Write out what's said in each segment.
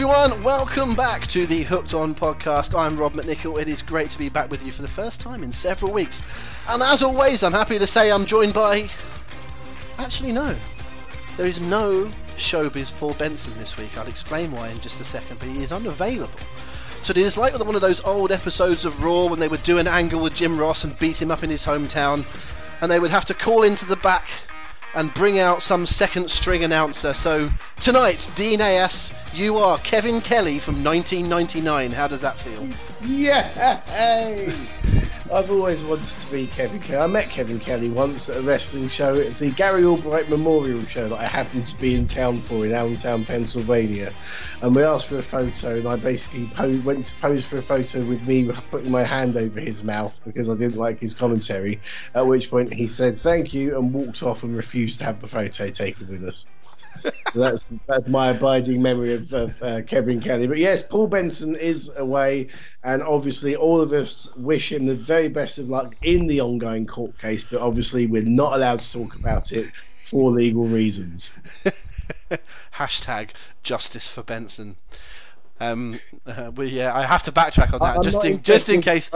Everyone, welcome back to the Hooked On podcast. I'm Rob McNichol. It is great to be back with you for the first time in several weeks. And as always, I'm happy to say I'm joined by. Actually, no. There is no showbiz Paul Benson this week. I'll explain why in just a second, but he is unavailable. So it is like one of those old episodes of Raw when they would do an angle with Jim Ross and beat him up in his hometown, and they would have to call into the back and bring out some second string announcer. So tonight, Dean Ayass, you are Kevin Kelly from 1999. How does that feel? Yeah! I've always wanted to be Kevin Kelly. I met Kevin Kelly once at a wrestling show at the Gary Albright Memorial Show that I happened to be in town for in Allentown, Pennsylvania. And we asked for a photo, and I basically went to pose for a photo with me putting my hand over his mouth because I didn't like his commentary. At which point he said thank you and walked off and refused to have the photo taken with us. So that's that's my abiding memory of uh, uh, Kevin Kelly. But yes, Paul Benson is away, and obviously all of us wish him the very best of luck in the ongoing court case. But obviously, we're not allowed to talk about it for legal reasons. Hashtag justice for Benson. Um, uh, we, yeah, I have to backtrack on that I'm just in just in case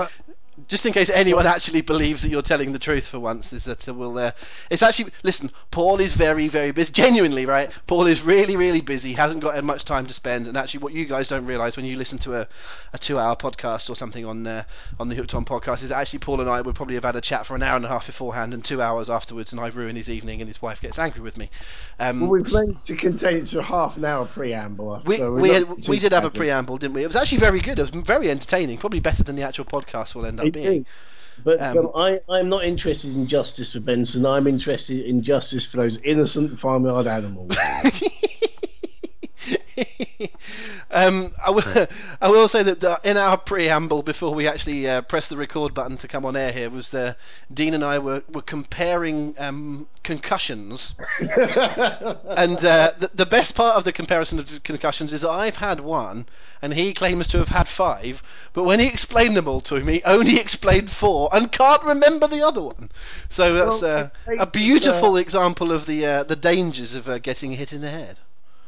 just in case anyone actually believes that you're telling the truth for once, is that uh, we'll. Uh, it's actually listen. Paul is very, very busy. Genuinely, right? Paul is really, really busy. Hasn't got uh, much time to spend. And actually, what you guys don't realise when you listen to a, a two-hour podcast or something on uh, on the Hooked On podcast is that actually Paul and I would probably have had a chat for an hour and a half beforehand and two hours afterwards, and I've ruined his evening, and his wife gets angry with me. Um, Well, we've managed to contain it to a half an hour preamble. we, so we, had, we did have a preamble, didn't we? It was actually very good. It was very entertaining. Probably better than the actual podcast will end up being. Indeed. But Um, um, I, I'm not interested in justice for Benson. I'm interested in justice for those innocent farmyard animals. um, I will, I will say that in our preamble before we actually uh, pressed the record button to come on air here was the Dean and I were, were comparing um, concussions, and uh, the, the best part of the comparison of concussions is that I've had one and he claims to have had five, but when he explained them all to me, only explained four and can't remember the other one. So that's Well, uh, a beautiful uh, example of the uh, the dangers of uh, getting hit in the head.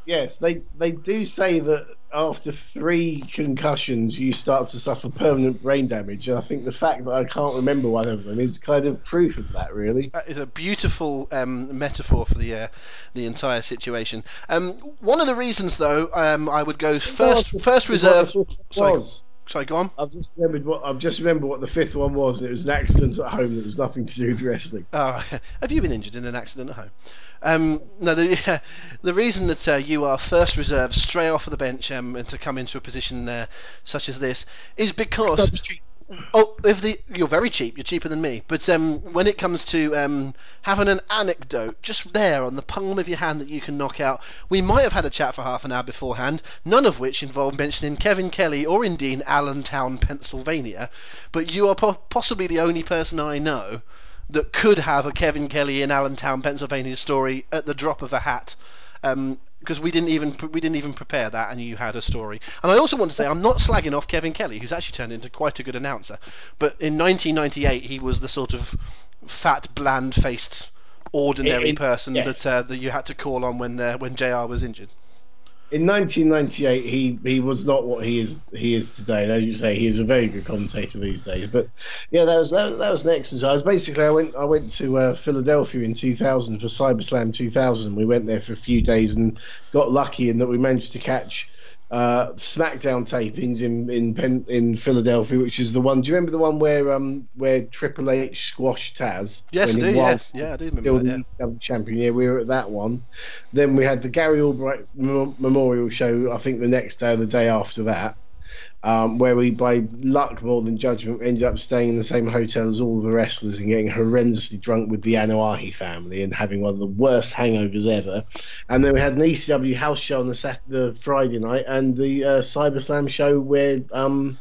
Yes, they they do say that after three concussions, you start to suffer permanent brain damage. And I think the fact that I can't remember one of them is kind of proof of that, really. That is a beautiful um, metaphor for the uh, the entire situation. Um, one of the reasons, though, um, I would go first first reserve. Sorry, was. sorry, go on. I've just remembered what I've just remembered what the fifth one was. It was an accident at home that was nothing to do with wrestling. Oh, have you been injured in an accident at home? Um, no, the the reason that uh, you are first reserve straight off of the bench um, and to come into a position uh, such as this is because Oh, if the you're very cheap, you're cheaper than me. But um, when it comes to um, having an anecdote just there on the palm of your hand that you can knock out, we might have had a chat for half an hour beforehand. None of which involved mentioning Kevin Kelly or indeed Allentown, Pennsylvania. But you are po- possibly the only person I know that could have a Kevin Kelly in Allentown, Pennsylvania story at the drop of a hat. Um, because we didn't even we didn't even prepare that, and you had a story. And I also want to say I'm not slagging off Kevin Kelly, who's actually turned into quite a good announcer. But in 1998, he was the sort of fat, bland-faced, ordinary It- it- person yes. that uh, that you had to call on when uh, when JR was injured. In 1998 he he was not what he is he is today. And as you say he is a very good commentator these days. But yeah that was that, was- that was an exercise. Basically i went i went to uh, philadelphia in 2000 for cyberslam 2000 we went there for a few days and got lucky in that we managed to catch uh, SmackDown tapings in in Pen, in Philadelphia, which is the one. Do you remember the one where um where Triple H squashed Taz? Yes, I do. Yes, yeah, I do remember still that. the Yeah. Champion. Yeah, we were at that one. Then we had the Gary Albright Mem- Memorial Show. I think the next day or the day after that. Um, where we, by luck more than judgment, ended up staying in the same hotel as all the wrestlers and getting horrendously drunk with the Anoa'i family and having one of the worst hangovers ever. And then we had an ECW house show on the, the Friday night and the uh, CyberSlam show where. Um,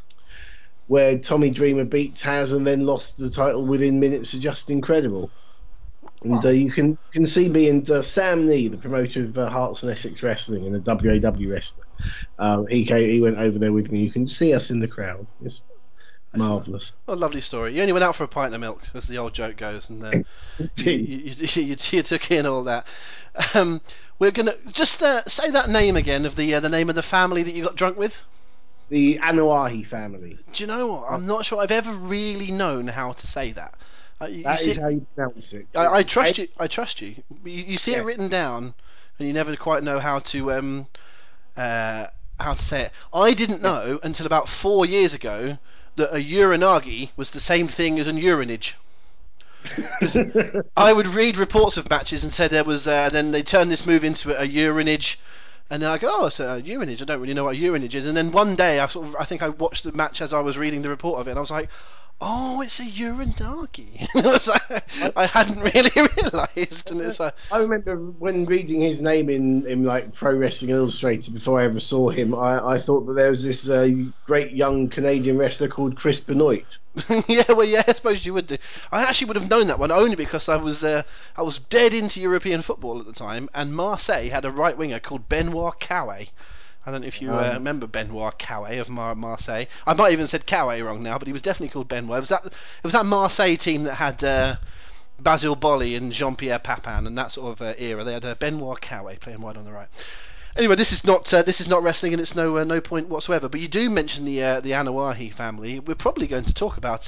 where Tommy Dreamer beat Taz and then lost the title within minutes of Just Incredible. And uh, you can can see me and uh, Sam Nee, the promoter of uh, Herts and Essex Wrestling and a WAW wrestler. Um, he came, he went over there with me. You can see us in the crowd. It's marvelous. What a lovely story. You only went out for a pint of milk, as the old joke goes, and uh, you, you, you, you, took in all that. Um, we're gonna just uh, say that name again of the uh, the name of the family that you got drunk with. The Anoa'i family. Do you know what? I'm not sure I've ever really known how to say that. Uh, you, that you is see, how you pronounce it. I, I trust I, you. I trust you. You, you see yeah. it written down, and you never quite know how to um, uh, how to say it. I didn't know until about four years ago that a uranage was the same thing as an urinage. I would read reports of matches and said there was, uh, then they turned this move into a urinage, and then I go, oh, it's a urinage. I don't really know what a urinage is. And then one day, I sort of, I think I watched the match as I was reading the report of it, and I was like, oh, it's a Uranagi. I hadn't really realised, and it's a. I remember when reading his name in, in like Pro Wrestling Illustrated before I ever saw him. I, I thought that there was this uh, great young Canadian wrestler called Chris Benoit. yeah, well, yeah, I suppose you would do. I actually would have known that one only because I was uh, I was dead into European football at the time, and Marseille had a right winger called Benoit Cauet I don't know if you uh, um, uh, remember Benoit Cauet of Mar- Marseille. I might have even said Cauet wrong now, but he was definitely called Benoit. It was that it was that Marseille team that had uh, Basile Boli and Jean Pierre Papin and that sort of uh, era. They had uh, Benoit Cauet playing wide on the right. Anyway, this is not uh, this is not wrestling, and it's no no point whatsoever. But you do mention the the Anoa'i family. We're probably going to talk about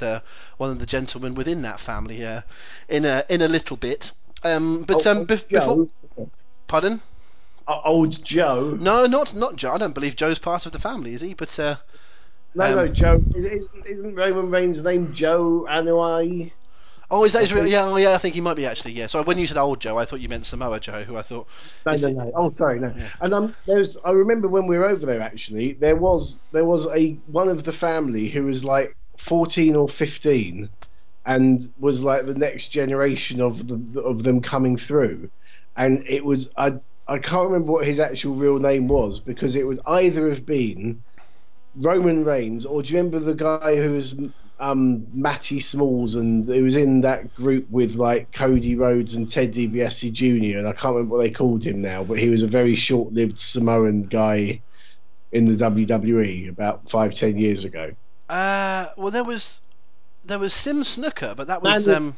one of the gentlemen within that family in a in a little bit. Um, but oh, um, be- before, pardon old Joe. No, not not Joe. I don't believe Joe's part of the family, is he? But uh, no, um, no, Joe isn't, isn't Roman Reigns' name Joe Anoa'i? Oh, is that his real? Yeah, oh, yeah. I think he might be actually. Yeah. So when you said old Joe, I thought you meant Samoa Joe, who I thought. No, no, no. Oh, sorry, no. Yeah. And um, there's. I remember when we were over there. Actually, there was there was a one of the family who was like 14 or 15, and was like the next generation of the of them coming through, and it was I I can't remember what his actual real name was because it would either have been Roman Reigns or do you remember the guy who was um, Matty Smalls and who was in that group with like Cody Rhodes and Ted DiBiase Jr. and I can't remember what they called him now, but he was a very short-lived Samoan guy in the WWE about five ten years ago. Uh, well, there was there was Sim Snuka, but that was Manu. Um...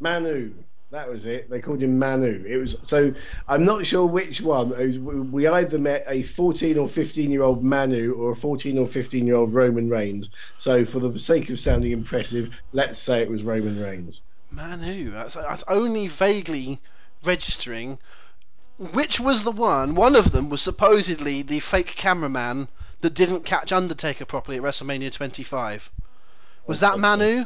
Manu. That was it. They called him Manu. It was so. I'm not sure which one. Was, we either met a 14 or 15 year old Manu or a 14 or 15 year old Roman Reigns. So, for the sake of sounding impressive, let's say it was Roman Reigns. Manu. That's, that's only vaguely registering. Which was the one? One of them was supposedly the fake cameraman that didn't catch Undertaker properly at WrestleMania 25. Was that Manu?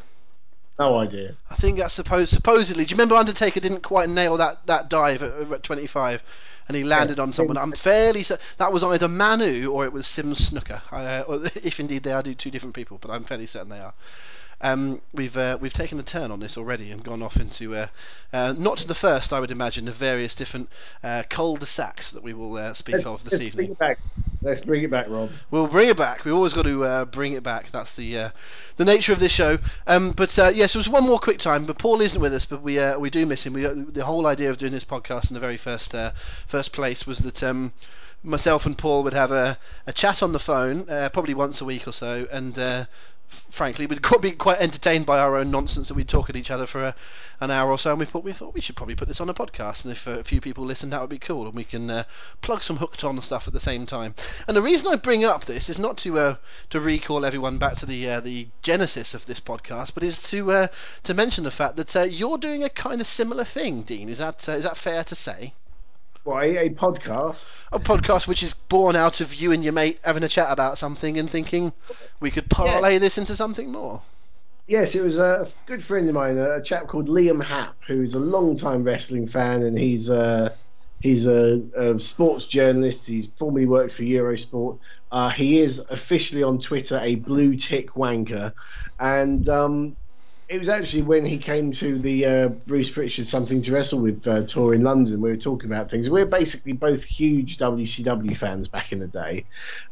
No idea. I think that's supposed supposedly. Do you remember Undertaker didn't quite nail that, that dive at, at 25, and he landed yes, on someone? I'm fairly certain that was either Manu or it was Sim Snuka. Uh, if indeed they are two different people, but I'm fairly certain they are. Um, we've uh, we've taken a turn on this already and gone off into uh, uh, not the first, I would imagine, of various different uh, cul-de-sacs that we will uh, speak let's, of this let's evening. Bring it back. Let's bring it back, Rob. We'll bring it back. We've always got to uh, bring it back. That's the the nature of this show. Um, but yes, yeah, so was one more quick time. But Paul isn't with us, but we we do miss him. We, the whole idea of doing this podcast in the very first first place was that. Um, myself and Paul would have a, a chat on the phone, uh, probably once a week or so, and uh, frankly, we'd be quite entertained by our own nonsense that we'd talk at each other for a, an hour or so, and we thought we thought we should probably put this on a podcast, and if a few people listen, that would be cool, and we can uh, plug some hooked on stuff at the same time. And the reason I bring up this is not to uh, to recall everyone back to the uh, the genesis of this podcast, but is to uh, to mention the fact that uh, you're doing a kind of similar thing, Dean. Is that uh, is that fair to say? What, a, podcast? A podcast which is born out of you and your mate having a chat about something and thinking we could parlay this into something more. Yes, it was a good friend of mine, a chap called Liam Happe, who's a long-time wrestling fan, and he's uh, He's a, a sports journalist. He's formerly worked for Eurosport. Uh, he is officially on Twitter a blue tick wanker, and um, it was actually when he came to the uh, Bruce Prichard Something to Wrestle with uh, tour in London. We were talking about things. We are basically both huge WCW fans back in the day,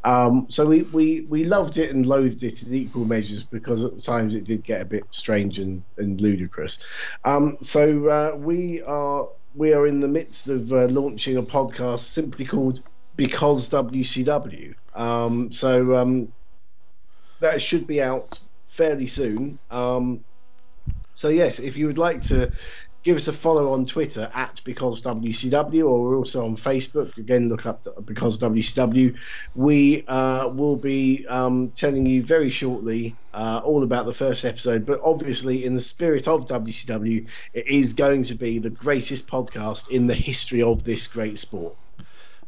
um, so we, we, we loved it and loathed it in equal measures because at times it did get a bit strange and, and ludicrous. Um, so uh, we are we are in the midst of uh, launching a podcast simply called Because WCW. Um, so um, that should be out fairly soon. Um, so yes, if you would like to give us a follow on Twitter at because WCW, or we're also on Facebook. Again, look up because WCW. We uh, will be um, telling you very shortly uh, all about the first episode. But obviously, in the spirit of WCW, it is going to be the greatest podcast in the history of this great sport.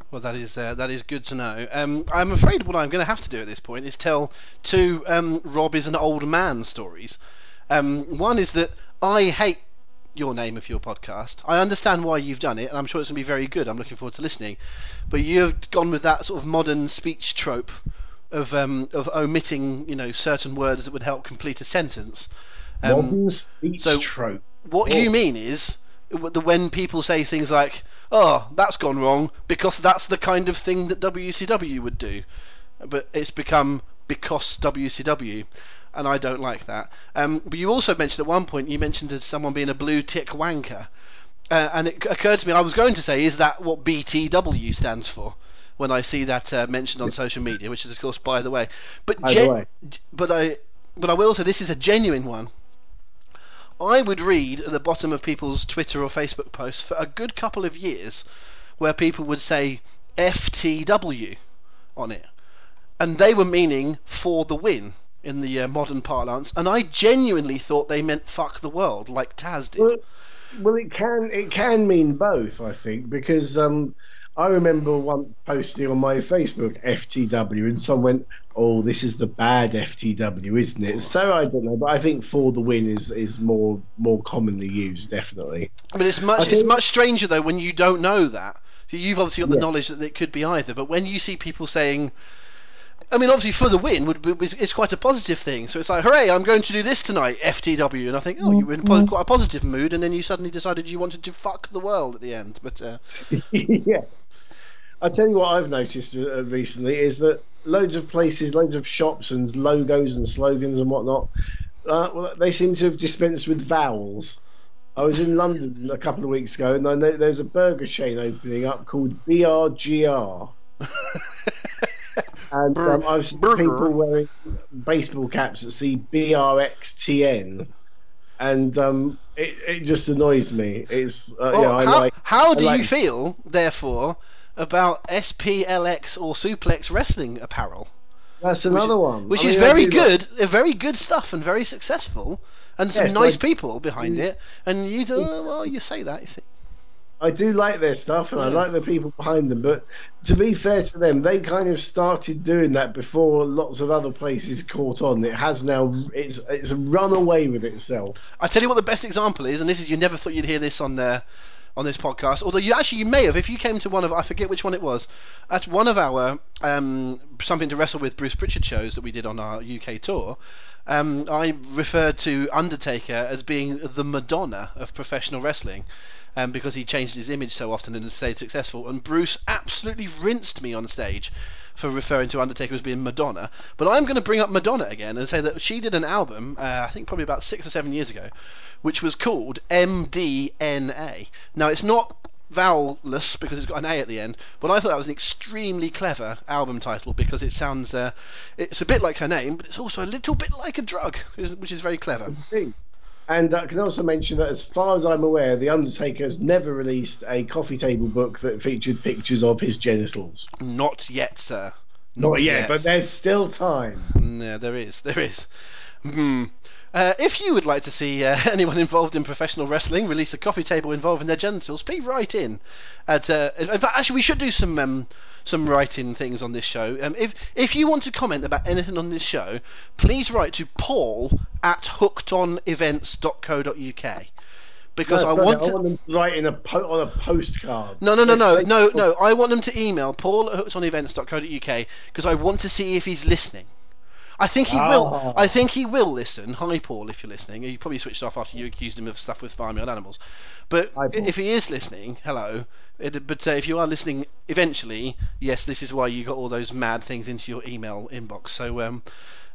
Well, that is uh, that is good to know. Um, I'm afraid what I'm going to have to do at this point is tell two um, Rob is an old man stories. Um, one is that I hate your name of your podcast. I understand why you've done it, and I'm sure it's going to be very good. I'm looking forward to listening. But you've gone with that sort of modern speech trope of um, of omitting, you know, certain words that would help complete a sentence. Um, modern speech so trope. What oh. you mean is the when people say things like, "Oh, that's gone wrong," because that's the kind of thing that WCW would do, but it's become because WCW and I don't like that. Um, but you also mentioned at one point you mentioned someone being a blue tick wanker, uh, and it occurred to me I was going to say, is that what BTW stands for? When I see that uh, mentioned on social media, which is of course by the way, but gen- way. but I but I will say this is a genuine one. I would read at the bottom of people's Twitter or Facebook posts for a good couple of years where people would say FTW on it. And they were meaning for the win in the uh, modern parlance, and I genuinely thought they meant "fuck the world" like Taz did. Well, well it can it can mean both, I think, because um, I remember one posting on my Facebook FTW, and someone went, "Oh, this is the bad FTW, isn't it?" So I don't know, but I think "for the win" is is more more commonly used, definitely. But it's much it's much stranger though when you don't know that. You've obviously got the yeah. knowledge that it could be either, but when you see people saying I mean, obviously for the win would be, quite a positive thing. So it's like, hooray! I'm going to do this tonight, FTW, and I think, oh, you were in mm-hmm. quite a positive mood, and then you suddenly decided you wanted to fuck the world at the end. But uh... yeah, I tell you what I've noticed uh, recently is that loads of places, loads of shops and logos and slogans and whatnot, uh, well, they seem to have dispensed with vowels. I was in London a couple of weeks ago, and I know there's a burger chain opening up called BRGR. and um, I've seen people wearing baseball caps that see BRXTN, and um, it, it just annoys me. It's uh, well, yeah, how, like, how do like... you feel, therefore, about SPLX or Suplex wrestling apparel? That's another which, one. Which I is mean, very good, like... very good stuff and very successful, and some yes, nice people behind it. And you do, well, you say that, you see. I do like their stuff and I like the people behind them, but to be fair to them, they kind of started doing that before lots of other places caught on. It has now it's it's run away with itself. I tell you what, the best example is, and this is you never thought you'd hear this on there on this podcast. Although you actually you may have if you came to one of I forget which one it was at one of our um, something to wrestle with Bruce Prichard shows that we did on our UK tour. Um, I referred to Undertaker as being the Madonna of professional wrestling um, because he changed his image so often and stayed successful. And Bruce absolutely rinsed me on stage for referring to Undertaker as being Madonna. But I'm going to bring up Madonna again and say that she did an album, uh, I think probably about six or seven years ago, which was called MDNA. Now it's not vowelless because it's got an A at the end, but I thought that was an extremely clever album title because it sounds, uh, it's a bit like her name, but it's also a little bit like a drug, which is very clever. And I can also mention that, as far as I'm aware, The Undertaker has never released a coffee table book that featured pictures of his genitals. Not yet, sir. Not, Not yet, yet, but there's still time. Yeah, there is. There is. Hmm. Uh, if you would like to see uh, anyone involved in professional wrestling release a coffee table involving their genitals, please write in. At, uh, in fact, actually, we should do some um, some writing things on this show. Um, if if you want to comment about anything on this show, please write to Paul at hookedonevents.co.uk. because No, I want I to. want them to write in a po- on a postcard. No, no, no, no, no, no. I want them to email Paul at hookedonevents.co.uk because I want to see if he's listening. I think he will. Ah. I think he will listen. Hi, Paul, if you're listening. He probably switched off after you accused him of stuff with farmyard animals. But Hi, if he is listening, hello. It, but uh, if you are listening eventually, yes, this is why you got all those mad things into your email inbox. So um,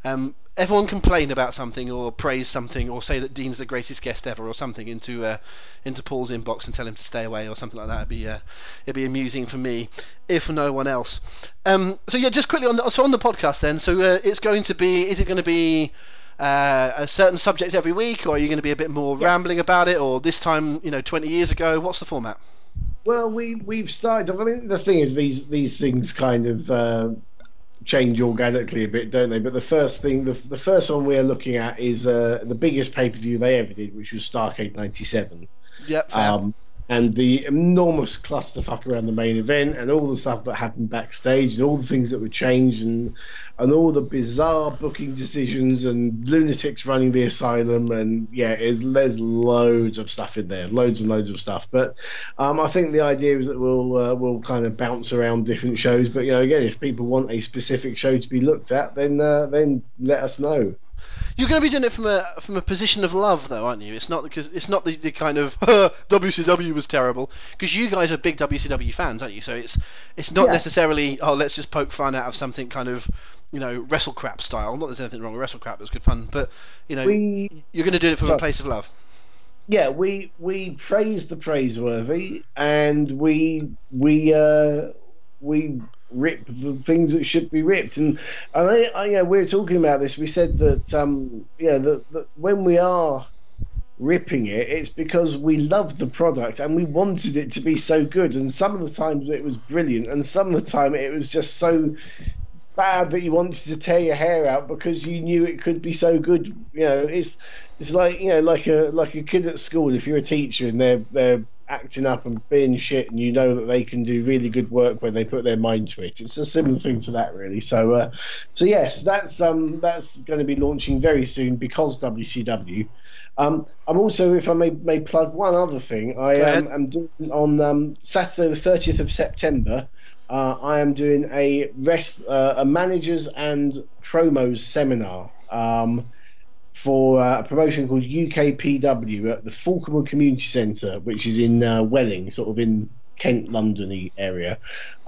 um, everyone complain about something or praise something or say that Dean's the greatest guest ever or something into uh, into Paul's inbox and tell him to stay away or something like that. It'd be uh, it'd be amusing for me, if no one else. Um, so yeah, just quickly on the, so on the podcast then. So uh, it's going to be is it going to be uh, a certain subject every week, or are you going to be a bit more rambling about it, or this time you know 20 years ago? What's the format? Well, we we've started. I mean, the thing is, these these things kind of uh, change organically a bit, don't they? But the first thing, the, the first one we are looking at is uh, the biggest pay per view they ever did, which was Starcade '97. Yep. Um, and the enormous clusterfuck around the main event, and all the stuff that happened backstage, and all the things that were changed, and and all the bizarre booking decisions, and lunatics running the asylum, and yeah, there's loads of stuff in there, loads and loads of stuff. But um, I think the idea is that we'll uh, we'll kind of bounce around different shows. But you know, again, if people want a specific show to be looked at, then uh, then let us know. You're going to be doing it from a from a position of love, though, aren't you? It's not because it's not the, the kind of WCW was terrible because you guys are big WCW fans, aren't you? So it's it's not Yeah. necessarily oh let's just poke fun out of something kind of you know wrestle crap style. Not that there's anything wrong with wrestle crap; it's good fun. But you know We you're going to do it from a place of love. yeah, we we praise the praiseworthy, and we we uh, we rip the things that should be ripped. And, and I, I, yeah, we were talking about this. We said that um, yeah, that, that when we are ripping it, it's because we love the product and we wanted it to be so good. And some of the times it was brilliant, and some of the time it was just so bad that you wanted to tear your hair out because you knew it could be so good. You know, it's it's like you know, like a like a kid at school. If you're a teacher and they're they're acting up and being shit, and you know that they can do really good work when they put their mind to it. It's a similar thing to that, really. So, uh, so yes, that's um that's going to be launching very soon because WCW. Um, I'm also, if I may, may plug one other thing, I ahead. um, am doing on um, Saturday the 30th of September. Uh, I am doing a rest, uh, a managers and promos seminar um, for uh, a promotion called UKPW at the Falkhamore Community Centre, which is in uh, Welling, sort of in Kent, London area.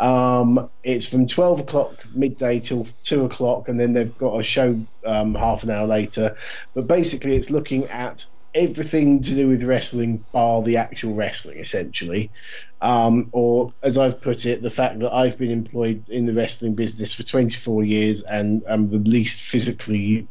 Um, it's from 12 o'clock midday till 2 o'clock, and then they've got a show um, half an hour later. But basically, it's looking at everything to do with wrestling, bar the actual wrestling, essentially. Um, or, as I've put it, the fact that I've been employed in the wrestling business for 24 years and am the least physically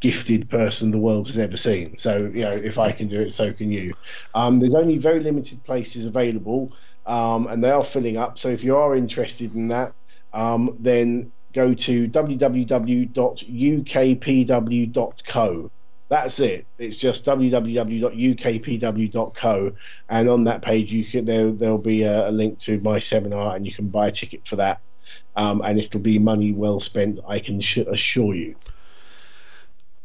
gifted person the world has ever seen. So, you know, if I can do it, so can you. Um, there's only very limited places available, um, and they are filling up. So, if you are interested in that, um, then go to www.ukpw.co. That's it. It's just www.ukpw.co, and on that page, you can there there'll be a, a link to my seminar, and you can buy a ticket for that. Um, and it'll be money well spent, I can sh- assure you.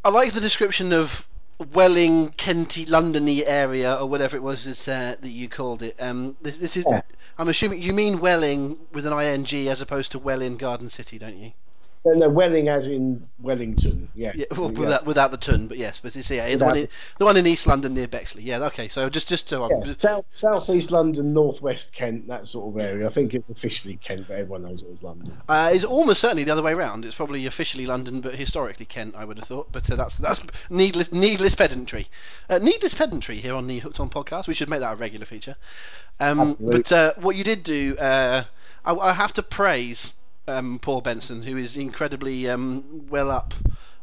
I like the description of Welling, Kenty, Londony area or whatever it was it's, uh, that you called it. Um, this, this is. Yeah. I'm assuming you mean Welling with an ing as opposed to Welling Garden City, don't you? No, no, Welling as in Wellington. Yeah. Yeah, well, Yeah. without without the ton, but yes, but it's yeah, the one in, the one in East London near Bexley. Yeah, okay. So just just to, Yeah, South east London, Northwest Kent, that sort of area. I think it's officially Kent, but everyone knows it was London. Uh, it's almost certainly the other way round. It's probably officially London, but historically Kent, I would have thought. But uh, that's that's needless needless pedantry. Uh, needless pedantry here on the Hooked On podcast. We should make that a regular feature. Um, but uh, what you did do, uh, I, I have to praise um, Paul Benson, who is incredibly um, well up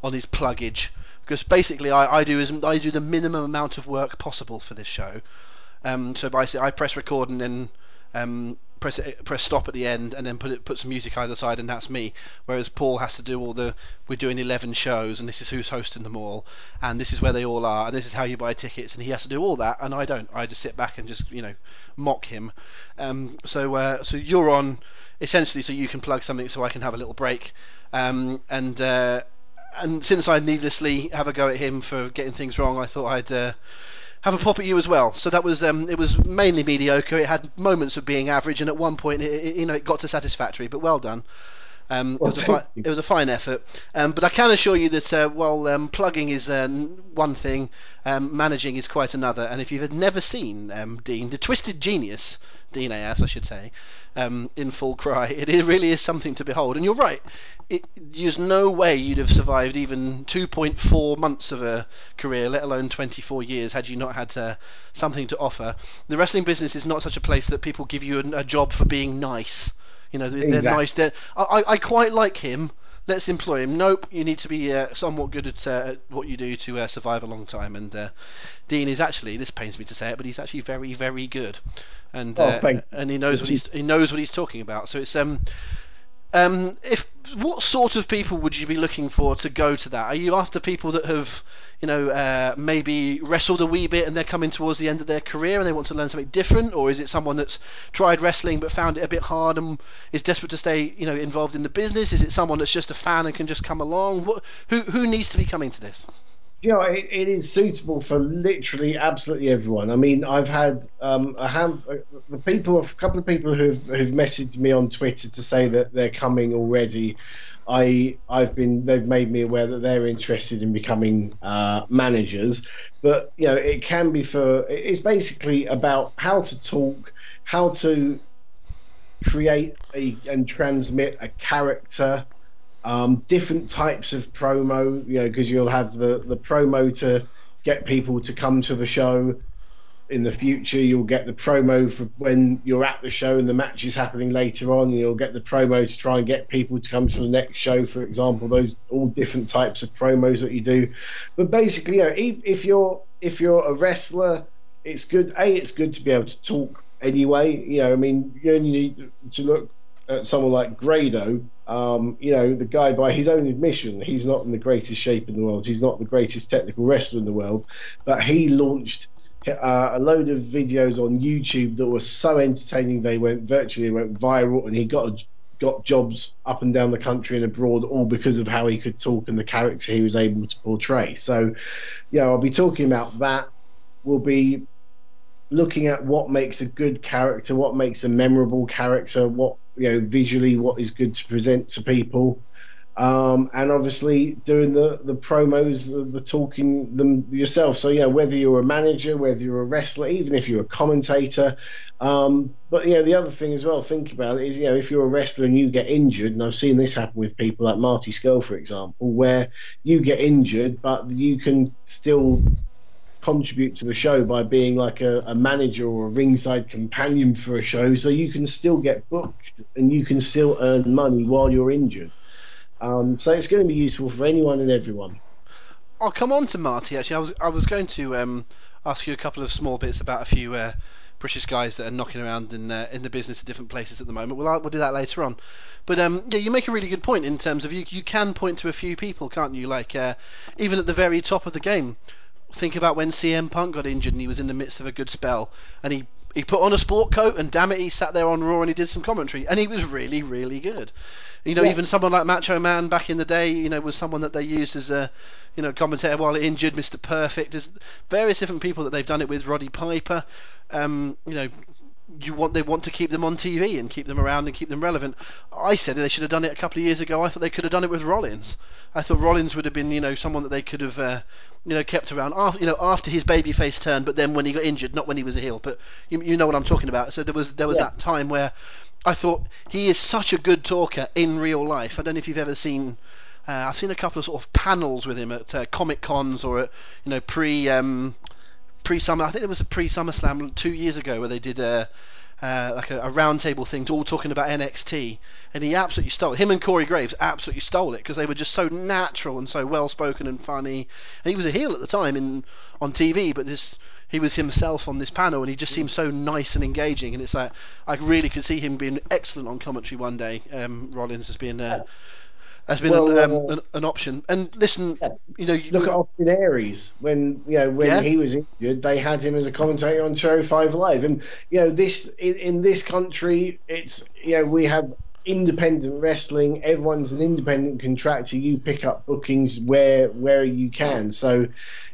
on his pluggage. Because basically, I, I do as I do the minimum amount of work possible for this show. Um, so basically, I press record and then um, press it, press stop at the end, and then put it put some music either side, and that's me. Whereas Paul has to do all the we're doing 11 shows, and this is who's hosting them all, and this is where they all are, and this is how you buy tickets, and he has to do all that, and I don't. I just sit back and just you know mock him. Um, so uh, so you're on essentially so you can plug something so I can have a little break, um, and. Uh, and since I needlessly have a go at him for getting things wrong, I thought I'd uh, have a pop at you as well. So that was um, it was mainly mediocre. It had moments of being average, and at one point, it, it, you know, it got to satisfactory. But well done. Um, well, it, was fi- it, was a fine effort. Um, but I can assure you that uh, while um, plugging is uh, one thing, um, managing is quite another. And if you've never seen um, Dean, the Twisted Genius, Dean Ayass, I should say, um, in full cry, it really is something to behold. And you're right. It, there's no way you'd have survived even 2.4 months of a career, let alone 24 years, had you not had uh, something to offer. The wrestling business is not such a place that people give you a, a job for being nice. You know, they're, exactly. nice. They're, I, I quite like him. Let's employ him. Nope, you need to be uh, somewhat good at, uh, what you do to uh, survive a long time. And uh, Dean is actually, this pains me to say it, but he's actually very, very good. And oh, uh, and he knows what he's he knows what he's talking about. So it's um um if what sort of people would you be looking for to go to that? Are you after people that have you know, uh, maybe wrestled a wee bit and they're coming towards the end of their career and they want to learn something different, or is it someone that's tried wrestling but found it a bit hard and is desperate to stay, you know, involved in the business? Is it someone that's just a fan and can just come along? What, who who needs to be coming to this? you know, it, it is suitable for literally absolutely everyone. I mean, I've had um, a hand, the people, a couple of people who've who've messaged me on Twitter to say that they're coming already. I I've been they've made me aware that they're interested in becoming uh, managers, but you know it can be for it's basically about how to talk, how to create a, and transmit a character, um, different types of promo, you know, because you'll have the the promo to get people to come to the show in the future. You'll get the promo for when you're at the show and the match is happening later on. You'll get the promo to try and get people to come to the next show, for example. Those all different types of promos that you do. But basically, you know, if, if you're if you're a wrestler, it's good. A, it's good to be able to talk anyway. You know, I mean, you only need to look at someone like Grado. Um, you know, the guy by his own admission, he's not in the greatest shape in the world. He's not the greatest technical wrestler in the world, but he launched uh, a load of videos on YouTube that were so entertaining they went virtually went viral, and he got got jobs up and down the country and abroad, all because of how he could talk and the character he was able to portray. So, yeah, I'll be talking about that. We'll be looking at what makes a good character, what makes a memorable character, what you know visually, what is good to present to people um, and obviously doing the the promos, the, the, talking them yourself. So yeah, whether you're a manager, whether you're a wrestler, even if you're a commentator. Um, but know, the other thing as well, think about it is you know if you're a wrestler and you get injured, and I've seen this happen with people like Marty Scurll, for example, where you get injured, but you can still contribute to the show by being like a, a, manager or a ringside companion for a show so you can still get booked and you can still earn money while you're injured um, so it's going to be useful for anyone and everyone. I'll come on to Marty. Actually, I was I was going to um, ask you a couple of small bits about a few uh, British guys that are knocking around in uh, in the business at different places at the moment. We'll we'll do that later on. But um, yeah, you make a really good point in terms of you you can point to a few people, can't you? Like uh, even at the very top of the game. Think about when CM Punk got injured and he was in the midst of a good spell, and he he put on a sport coat and damn it, he sat there on Raw and he did some commentary, and he was really really good. You know, yeah. even someone like Macho Man back in the day, you know, was someone that they used as a, you know, commentator while injured. Mr. Perfect. There's various different people that they've done it with. Roddy Piper. Um, you know, you want they want to keep them on TV and keep them around and keep them relevant. I said they should have done it a couple of years ago. I thought they could have done it with Rollins. I thought Rollins would have been, you know, someone that they could have, uh, you know, kept around after, you know, after his babyface turn, but then when he got injured, not when he was a heel. But you, you know what I'm talking about. So there was there was yeah. that time where I thought he is such a good talker in real life. I don't know if you've ever seen. Uh, I've seen a couple of sort of panels with him at uh, comic cons or at you know pre um, pre summer. I think it was a pre SummerSlam two years ago where they did a. Uh, like a, a roundtable thing, all talking about NXT, and he absolutely stole it. Him and Corey Graves absolutely stole it because they were just so natural and so well spoken and funny. And he was a heel at the time in on TV, but this he was himself on this panel, and he just seemed so nice and engaging. And it's like I really could see him being excellent on commentary one day. Um, Rollins has been. Uh, has been well, an, um, an, an, option. And listen, yeah. you know, look at Austin Aries when you know when yeah. he was injured, they had him as a commentator on 205 Live, and you know this in, in, this country, it's you know we have independent wrestling. Everyone's an independent contractor. You pick up bookings where where you can. So,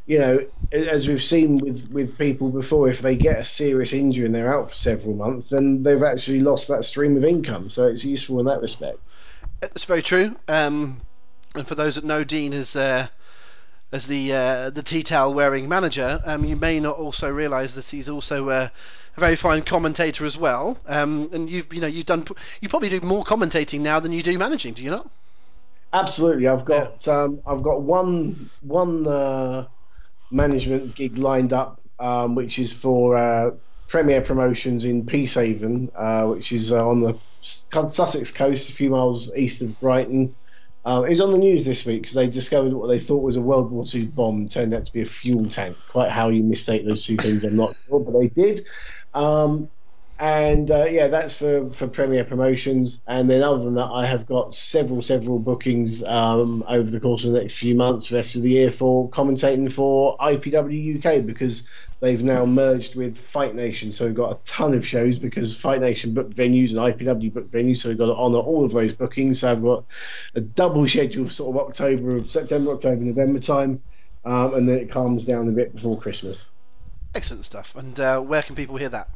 you know, as we've seen with with people before, if they get a serious injury and they're out for several months, then they've actually lost that stream of income. So it's useful in that respect. It's very true. Um, and for those that know Dean as uh, as the uh, the tea towel wearing manager, um, you may not also realise that he's also uh, a very fine commentator as well. Um, and you've you know you've done you probably do more commentating now than you do managing. Do you not? Absolutely. I've got yeah. um, I've got one one uh, management gig lined up, um, which is for uh, Premier Promotions in Peacehaven, uh, which is uh, on the Sussex coast, a few miles east of Brighton. Uh, it was on the news this week because they discovered what they thought was a World War II bomb turned out to be a fuel tank. Quite how you mistake those two things, I'm not sure, but they did. Um, and uh, yeah, that's for, for Premier Promotions. And then other than that, I have got several, several bookings um, over the course of the next few months, rest of the year, for commentating for IPW UK because they've now merged with Fight Nation. So we've got a ton of shows because Fight Nation booked venues and IPW booked venues. So we've got to honour all of those bookings. So I've got a double schedule sort of October, September, October, November time. Um, and then it calms down a bit before Christmas. Excellent stuff. And uh, where can people hear that?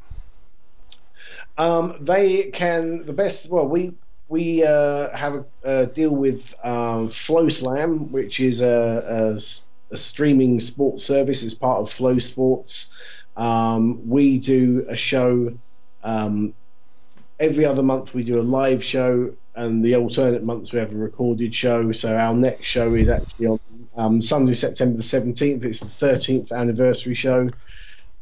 Um, they can the best. Well, we we uh, have a, a, deal with um, FloSlam, which is a, a a streaming sports service as part of FloSports. Um, we do a show um, every other month. We do a live show, and the alternate months we have a recorded show. So our next show is actually on um, Sunday, September the seventeenth. It's the thirteenth anniversary show,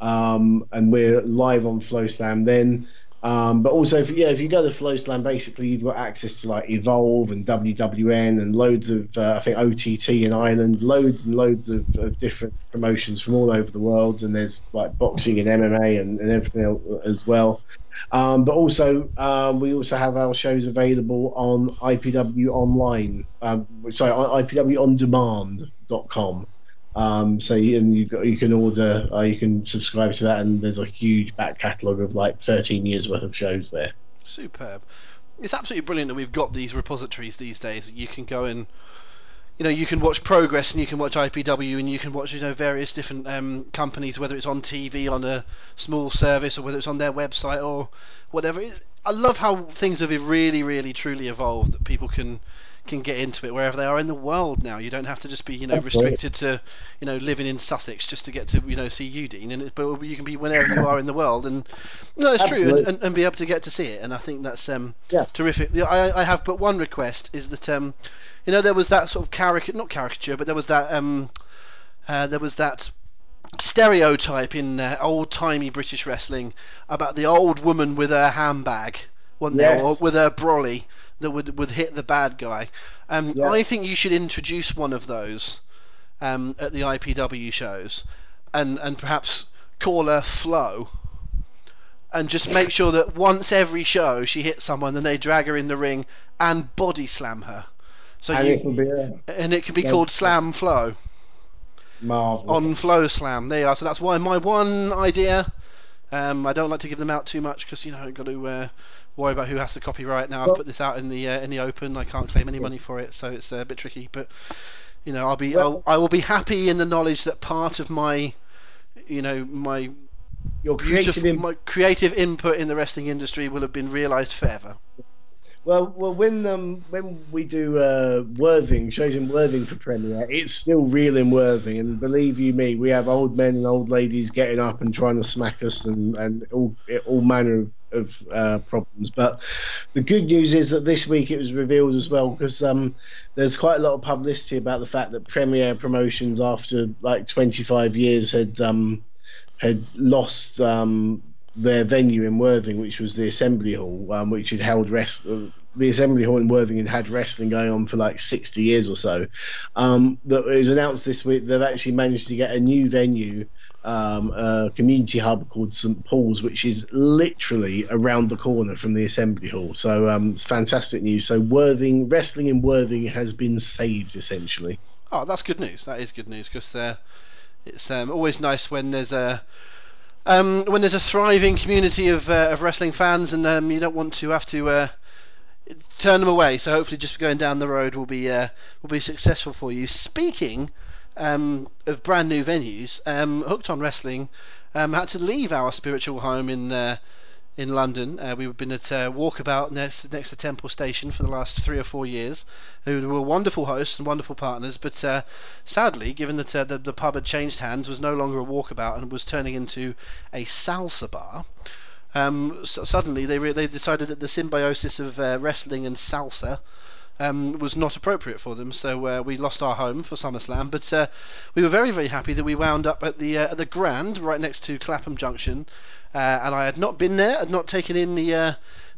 um, and we're live on FloSlam then. Um, but also, if, yeah, if you go to FloSlam, basically you've got access to like Evolve and WWN and loads of, uh, I think OTT in Ireland, loads and loads of, of, different promotions from all over the world, and there's like boxing and MMA and, and everything else as well. Um, but also, um, we also have our shows available on IPW Online, um, sorry, IPWOnDemand.com. Um, so you, and you, you can order, uh, you can subscribe to that, and there's a huge back catalogue of like 13 years worth of shows there. Superb. It's absolutely brilliant that we've got these repositories these days. You can go and, you know, you can watch Progress and you can watch IPW and you can watch, you know, various different um, companies, whether it's on TV on a small service or whether it's on their website or whatever. I love how things have really, really, truly evolved that people can can get into it wherever they are in the world now. You don't have to just be, you know, restricted to, you know, living in Sussex just to get to, you know, see you, Dean. And but you can be whenever you are in the world, and no, it's true, and, and, be able to get to see it. And I think that's um, yeah. terrific. I, I have but one request is that um, you know, there was that sort of caricature, not caricature, but there was that um, uh, there was that stereotype in uh, old timey British wrestling about the old woman with her handbag, wasn't yes. there, or with her brolly that would would hit the bad guy. Um, yeah. I think you should introduce one of those um, at the IPW shows, and and perhaps call her Flo, and just make sure that once every show she hits someone, then they drag her in the ring and body slam her. So and you, it can be a, and it can be called Slam Flow. Marvelous. On FloSlam, there you are. So that's why my one idea. Um, I don't like to give them out too much because you know I've got to uh, worry about who has the copyright. Now I've put this out in the uh, in the open. I can't claim any money for it, so it's uh, a bit tricky. But you know, I'll be well, I'll, I will be happy in the knowledge that part of my you know my your creative my creative input in the wrestling industry will have been realised forever. Well, well, when um when we do uh, Worthing shows in Worthing for Premier, it's still real in Worthing, and believe you me, we have old men and old ladies getting up and trying to smack us, and and all all manner of of uh, problems. But the good news is that this week it was revealed as well because um there's quite a lot of publicity about the fact that Premier Promotions, after like 25 years, had um had lost um their venue in Worthing, which was the Assembly Hall, um, which had held rest. Uh, the Assembly Hall in Worthing had had wrestling going on for like 60 years or so. Um, that it was announced this week they've actually managed to get a new venue, um, a community hub called St Paul's, which is literally around the corner from the Assembly Hall. So um, fantastic news. So Worthing wrestling in Worthing has been saved essentially. Oh, that's good news. That is good news because uh, it's um, always nice when there's a um, when there's a thriving community of, uh, of wrestling fans, and um, you don't want to have to uh, turn them away. So hopefully, just going down the road will be uh, will be successful for you. Speaking um, of brand new venues, um, Hooked on Wrestling um, had to leave our spiritual home in uh, in London. Uh, we've been at uh, Walkabout next, next to Temple Station for the last three or four years, who were wonderful hosts and wonderful partners. But uh, sadly, given that uh, the, the pub had changed hands, was no longer a Walkabout and was turning into a salsa bar. Um, so suddenly, they re- they decided that the symbiosis of uh, wrestling and salsa um, was not appropriate for them. So uh, we lost our home for SummerSlam, but uh, we were very very happy that we wound up at the uh, at the Grand right next to Clapham Junction, uh, and I had not been there, had not taken in the uh,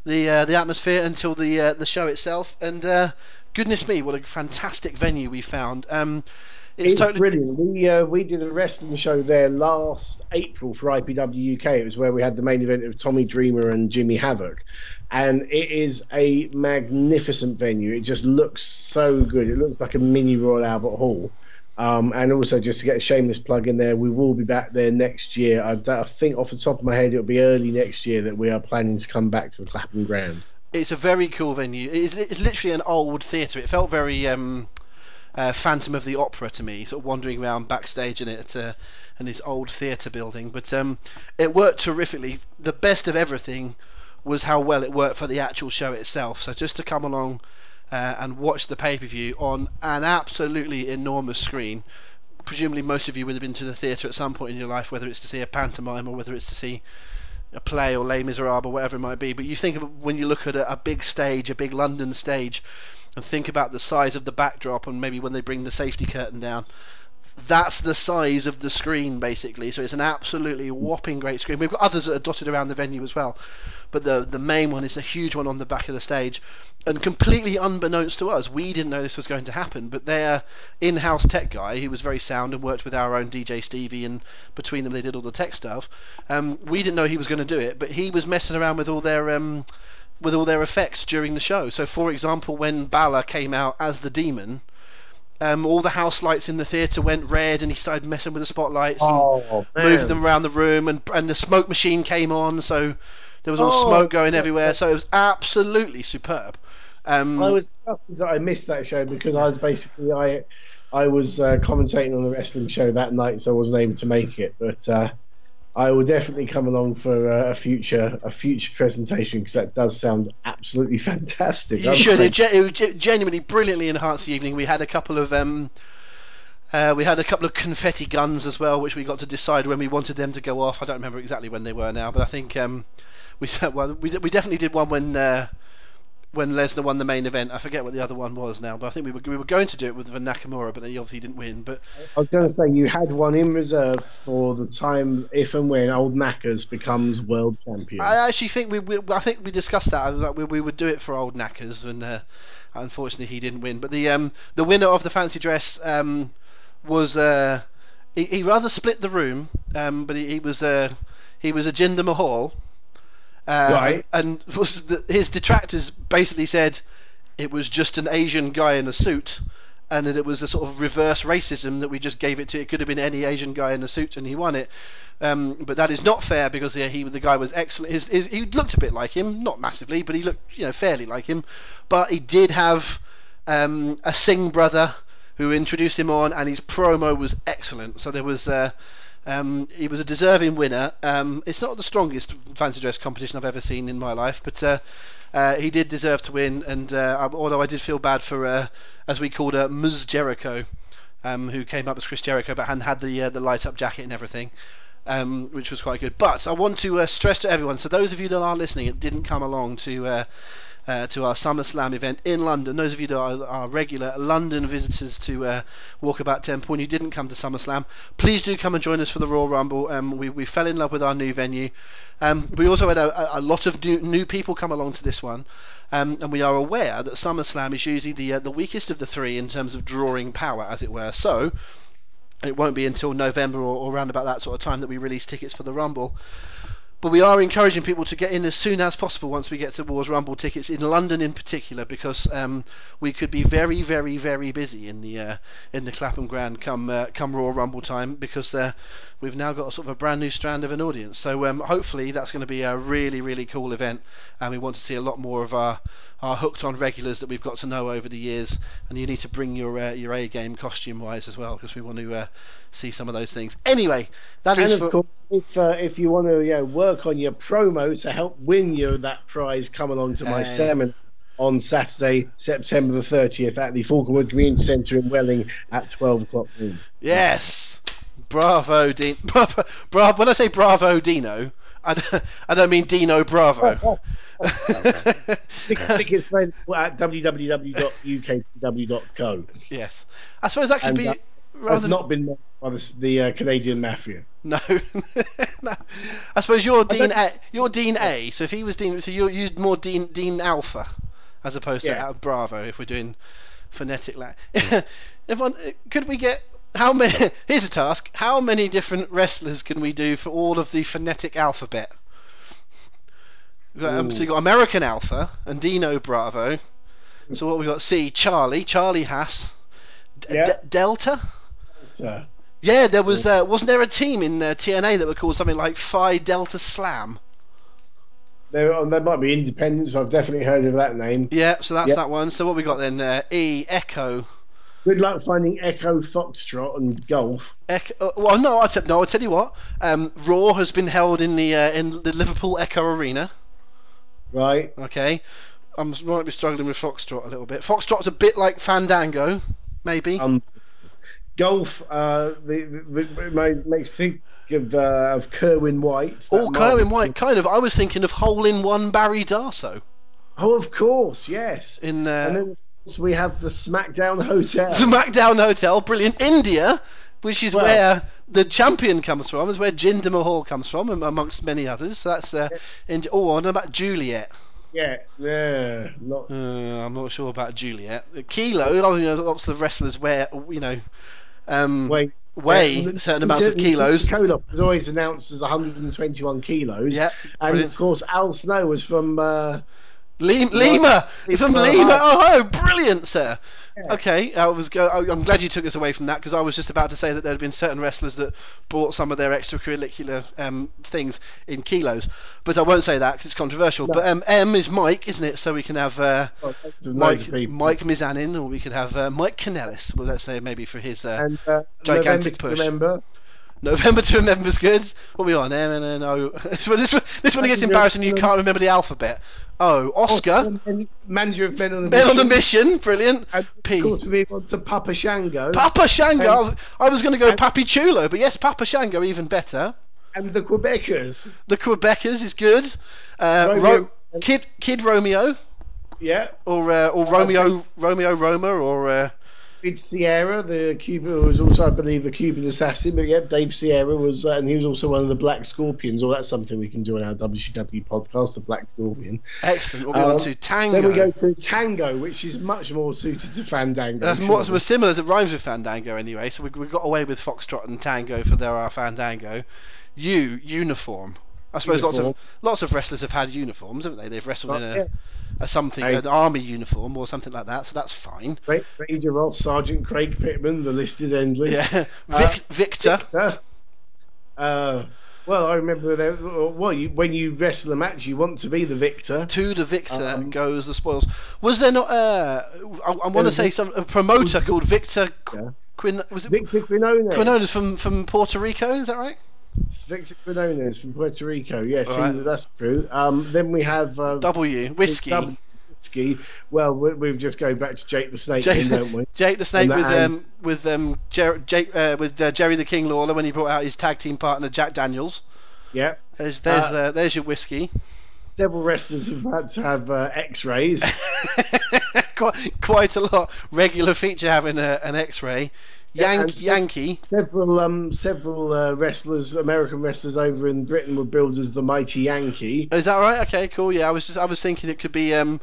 the uh, the atmosphere until the the show itself, and goodness me, what a fantastic venue we found. Um, it's, it's totally brilliant. We uh, we did a wrestling show there last April for IPW UK. It was where we had the main event of Tommy Dreamer and Jimmy Havoc, and it is a magnificent venue. It just looks so good. It looks like a mini Royal Albert Hall. Um, and also, just to get a shameless plug in there, we will be back there next year. I, I, think off the top of my head, it'll be early next year that we are planning to come back to the Clapham Grand. It's a very cool venue. It's, it's literally an old theatre. It felt very um, uh, Phantom of the Opera to me, sort of wandering around backstage in it uh, in this old theatre building. But um, it worked terrifically. The best of everything was how well it worked for the actual show itself. So just to come along uh, and watch the pay per view on an absolutely enormous screen. Presumably, most of you would have been to the theatre at some point in your life, whether it's to see a pantomime or whether it's to see a play or Les Miserables, or whatever it might be. But you think of when you look at a, a big stage, a big London stage, and think about the size of the backdrop, and maybe when they bring the safety curtain down, that's the size of the screen basically. So it's an absolutely whopping great screen. We've got others that are dotted around the venue as well, but the the main one is a huge one on the back of the stage. And completely unbeknownst to us, we didn't know this was going to happen. But their in-house tech guy, who was very sound and worked with our own DJ Stevie, and between them they did all the tech stuff. Um, we didn't know he was going to do it, but he was messing around with all their um, with all their effects during the show. So, for example, when Balor came out as the demon, um, all the house lights in the theatre went red, and he started messing with the spotlights oh, and moving them around the room, and and the smoke machine came on, so there was all oh, smoke going everywhere. So it was absolutely superb. Um, I was that I missed that show because I was basically I I was uh, commentating on the wrestling show that night, so I wasn't able to make it. But uh, I will definitely come along for uh, a future a future presentation because that does sound absolutely fantastic. You should. It, it genuinely brilliantly enhanced the evening. We had a couple of um, uh, we had a couple of confetti guns as well, which we got to decide when we wanted them to go off. I don't remember exactly when they were now, but I think um, we well, we we definitely did one when uh, when Lesnar won the main event. I forget what the other one was now, but I think we were we were going to do it with Nakamura, but then he obviously didn't win. But I was going to say you had one in reserve for the time if and when Old Knackers becomes world champion. I actually think we, we I think we discussed that. I was like we, we would do it for Old Knackers, and uh, unfortunately he didn't win. But the um the winner of the fancy dress um was uh he, he rather split the room, um but he, he was uh he was a Jinder Mahal um, right. And his detractors basically said it was just an Asian guy in a suit, and that it was a sort of reverse racism that we just gave it to. It could have been any Asian guy in a suit, and he won it. Um, but that is not fair because yeah, he the guy was excellent. His, his, he looked a bit like him, not massively, but he looked you know fairly like him. But he did have um, a Singh brother who introduced him on, and his promo was excellent. So there was. Uh, um, he was a deserving winner. Um, it's not the strongest fancy dress competition I've ever seen in my life, but uh, uh, he did deserve to win. And uh, although I did feel bad for, uh, as we called her, Ms. Jericho, um, who came up as Chris Jericho, but hadn't had the uh, the light up jacket and everything. Um, which was quite good. But I want to uh, stress to everyone, so those of you that are listening, it didn't come along to uh, to our SummerSlam event in London. Those of you that are, are regular London visitors to uh, Walkabout Temple and you didn't come to SummerSlam, please do come and join us for the Royal Rumble. Um, we, we fell in love with our new venue. Um, we also had a, a lot of new, new people come along to this one. Um, and we are aware that SummerSlam is usually the uh, the weakest of the three in terms of drawing power, as it were. So it won't be until November or, or around about that sort of time that we release tickets for the Rumble. But we are encouraging people to get in as soon as possible once we get towards Rumble tickets in London in particular because um, we could be very, very, very busy in the uh, in the Clapham Grand come uh, come Royal Rumble time because uh, we've now got a sort of a brand new strand of an audience. So um, hopefully that's going to be a really, really cool event, and we want to see a lot more of our are hooked on regulars that we've got to know over the years, and you need to bring your uh, your A game costume wise as well because we want to uh, see some of those things. Anyway, that and is of for, course, if uh, if you want to you know, work on your promo to help win you that prize, come along to my seminar on Saturday, September the 30th at the Falconwood Community Centre in Welling at 12 o'clock noon. yes, bravo, Dean. Bravo, bravo. When I say bravo, Dino, I don't, I don't mean Dino Bravo. Tickets available at www.uktw.co. yes, I suppose that could And, be uh, rather not been by the, the uh, Canadian Mafia. No, no. I suppose you're Dean. A, you're Dean A. So if he was Dean, so you're you more Dean Dean Alpha, as opposed to Yeah. uh, Bravo. If we're doing phonetic la if one, could we get how many? Here's a task: How many different wrestlers can we do for all of the phonetic alphabet? Um, so you got American Alpha and Dino Bravo. So what we got? C Charlie, Charlie Haas, D- Yeah. D- Delta. So, Yeah, there was. Uh, wasn't there a team in uh, TNA that were called something like Phi Delta Slam? there, oh, there might be independents. I've definitely heard of that name. Yeah, so that's Yep. that one. So what we got then? Uh, e Echo. Good luck finding Echo Foxtrot and golf. Echo. Uh, well, no, I said no. I tell you what. Um, Raw has been held in the uh, in the Liverpool Echo Arena. Right. Okay, I might be struggling with Foxtrot a little bit. Foxtrot's a bit like Fandango, maybe. Um, golf. Uh, the, the, the it makes me think of uh, of Kerwin White. oh, Kerwin White, kind of. I was thinking of Hole in One Barry Darsow Oh, of course, yes. in and uh, course, we have the SmackDown Hotel. SmackDown Hotel. Brilliant. India, which is Well- where the champion comes from, is where Jinder Mahal comes from, amongst many others. So that's uh, in, oh, and about Juliet. yeah, yeah. Not, Uh, I'm not sure about Juliet. Kilo, you know, lots of wrestlers wear, you know, um, wait. weigh Yeah, certain amounts of kilos. Koloff was always announced as 121 kilos. Yeah, And brilliant. of course, Al Snow was from. Uh, Lima, Lima from Lima, Ohio. oh, brilliant, sir. Yeah. Okay, I was go- I'm glad you took us away from that because I was just about to say that there had been certain wrestlers that bought some of their extracurricular um, things in kilos, but I won't say that because it's controversial. No. But um, M is Mike, isn't it? So we can have uh, well, loads of- loads Mike. Mike Mizanin, or we could have uh, Mike Kanellis. Well, let's say maybe for his uh, and uh, gigantic November to push. Remember. November to remember's good. What are we on? M N N O. This one, this one, this one gets embarrassing. You can't remember the alphabet. Oh, Oscar. and Manager of Men on the Men on the Mission. mission, brilliant. And P. of course, we move on to Papa Shango Papa Shango. I was- I was going to go and- Papi Chulo, but yes, Papa Shango even better. and the Quebecers. The Quebecers is good. Uh, Romeo- Ro- Kid Kid Romeo Yeah. or uh, or Romeo Romeo Roma or uh, Dave Sierra, the Cuban, who was also, I believe, the Cuban assassin. But yeah, Dave Sierra was, uh, and he was also one of the Black Scorpions. Or that's something we can do on our WCW podcast, the Black Scorpion. excellent. We'll go Um, on to Tango. Then we go to Tango, which is much more suited to Fandango. That's more, more similar. It rhymes with Fandango anyway. So we, we got away with Foxtrot and Tango for there are Fandango. U uniform. I suppose lots of lots of wrestlers have had uniforms, haven't they? They've wrestled in a, Yeah. A something, Hey. an army uniform or something like that. So that's fine. Ra- Ranger Ross, Sergeant Craig Pittman. The list is endless. Yeah. Uh, Victor. Victor. Uh, well, I remember there. Well, you, when you wrestle the match, you want to be the victor. To the victor Um, goes the spoils. Was there not? Uh, I, I want to say a- some a promoter called Victor Yeah. Quin. Was it Victor Quinones. Quinones from from Puerto Rico? Is that right? Victor Quinones from Puerto Rico. Yes, he- that's true. Um, then we have uh, W whiskey. double whiskey. Well, we- we're just going back to Jake the Snake, Jake, then, don't we? Jake the Snake with um with um Jer- Jake uh, with uh, Jerry the King Lawler when he brought out his tag team partner Jack Daniels. Yeah. There's there's Uh, uh, there's your whiskey. Several wrestlers have had to have uh, X-rays. quite quite a lot. Regular feature having a, an X-ray. Yeah, Yank, and Yankee. several um, several uh, wrestlers, American wrestlers over in Britain were billed as the Mighty Yankee. Is that right? Okay, cool. Yeah, I was just I was thinking it could be um,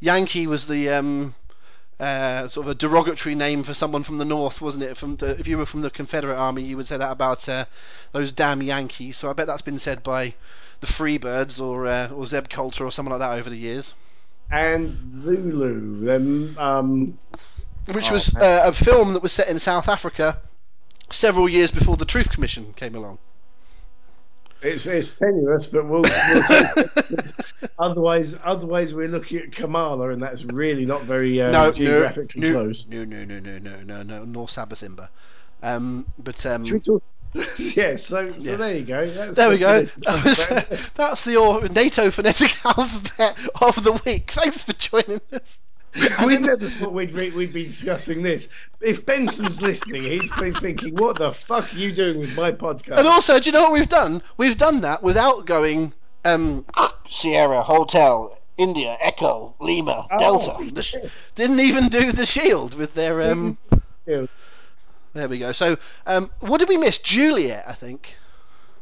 Yankee was the um, uh, sort of a derogatory name for someone from the north, wasn't it? From the, if you were from the Confederate Army, you would say that about uh, those damn Yankees. So I bet that's been said by the Freebirds or uh, or Zeb Colter or someone like that over the years. And Zulu, them um, Which Oh, was uh, a film that was set in South Africa several years before the Truth Commission came along. It's it's tenuous, but we'll. we'll take otherwise, otherwise we're looking at Kamala, and that's really not very uh, no, geographically no, close. No, no, no, no, no, no, no, nor Saba Simba. Um, but um, we talk? yeah, so so Yeah. there you go. That's there we go. That was- That's the NATO phonetic alphabet of the week. Thanks for joining us. we never thought we'd, re- we'd be discussing this. If Benson's listening, he's been thinking, "What the fuck are you doing with my podcast?" And also, do you know what we've done? We've done that without going um, Sierra Hotel India Echo Lima Oh, Delta. Yes. didn't even do the shield with their um. Yeah. There we go. So um, what did we miss? Juliet, I think.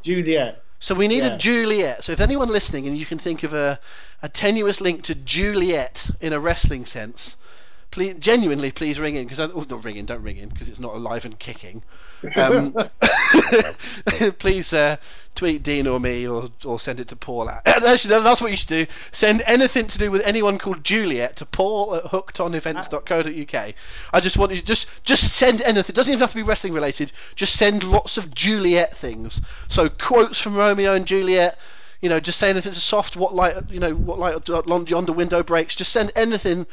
Juliet. So we need Yeah. a Juliet. So if anyone listening and you can think of a, a tenuous link to Juliet in a wrestling sense, please genuinely please ring in because oh, not ring in, don't ring in because it's not alive and kicking. Um, please uh, tweet Dean or me or, or send it to Paul. At, actually, that's what you should do. Send anything to do with anyone called Juliet to Paul at hookedonevents.co.uk. I just want you to just just send anything. It doesn't even have to be wrestling related. Just send lots of Juliet things. So quotes from Romeo and Juliet. You know, just say anything to soft. What light? You know, what light yonder window breaks. Just send anything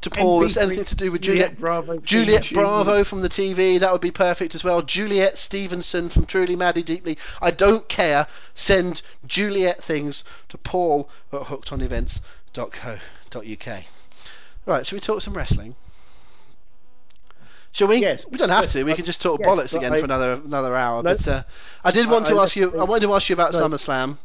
to Paul. MP3 anything to do with Juliet Juliet. Bravo. Juliet Bravo from the TV, that would be perfect as well. Juliet Stevenson from Truly Madly Deeply. I don't care. Send Juliet things to Paul at hookedonevents.co.uk. Right, shall we talk some wrestling? Shall we? Yes. We don't have to. We can just talk yes, bollocks again I- for another another hour. No. But uh, I did want I- to I ask you. I wanted to ask you about No. SummerSlam.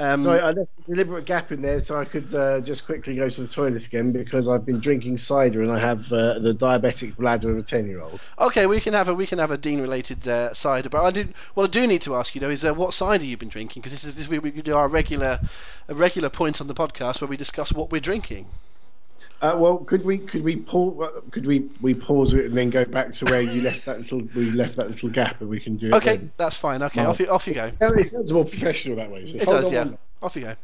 Um, So I left a deliberate gap in there so I could uh, just quickly go to the toilet again because I've been drinking cider and I have uh, the diabetic bladder of a ten-year-old. Okay, we can have a we can have a Dean related uh, cider, but I did what I do need to ask you though is uh, what cider you've been drinking because this is this we, we do our regular a regular point on the podcast where we discuss what we're drinking. Uh, well, could we could we pause could we we pause it and then go back to where you left that little we left that little gap and we can do it. Okay, then? that's fine. Okay, No. off you off you go. It sounds, it sounds more professional that way. So It does, on yeah. one Off you go.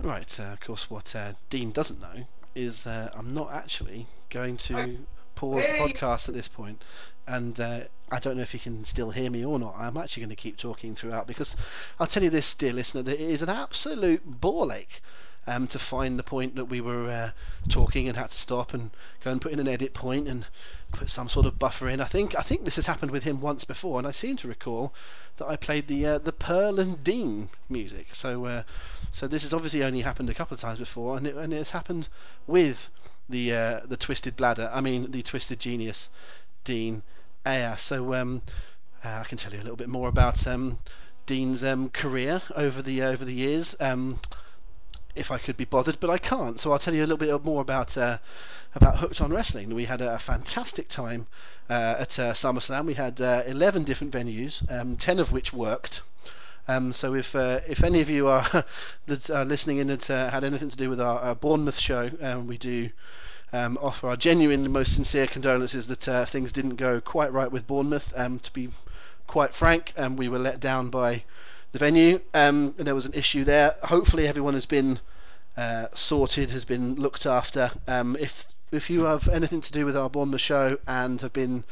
Right, uh, of course, what uh, Dean doesn't know is uh, I'm not actually going to pause the podcast at this point, and uh, I don't know if you can still hear me or not. I'm actually going to keep talking throughout because I'll tell you this, dear listener, that it is an absolute ball ache um, to find the point that we were uh, talking and had to stop and go and put in an edit point and put some sort of buffer in. I think I think this has happened with him once before, and I seem to recall that I played the uh, the Pearl and Dean music. So uh, so this has obviously only happened a couple of times before, and it and happened with the uh, the Twisted Bladder. I mean the Twisted Genius, Dean Ayass. So um, uh, I can tell you a little bit more about um, Dean's um, career over the over the years. Um, if I could be bothered, but I can't. So I'll tell you a little bit more about uh, about Hooked on Wrestling. We had a fantastic time uh, at uh, SummerSlam. We had uh, 11 different venues, um, 10 of which worked. Um, so if uh, if any of you are that are listening in that uh, had anything to do with our, our Bournemouth show, um, we do um, offer our genuine, most sincere condolences that things didn't go quite right with Bournemouth. Um, to be quite frank, um, we were let down by the venue, um, and there was an issue there. Hopefully, everyone has been uh, sorted, has been looked after. Um, if if you have anything to do with our Bournemouth show and have been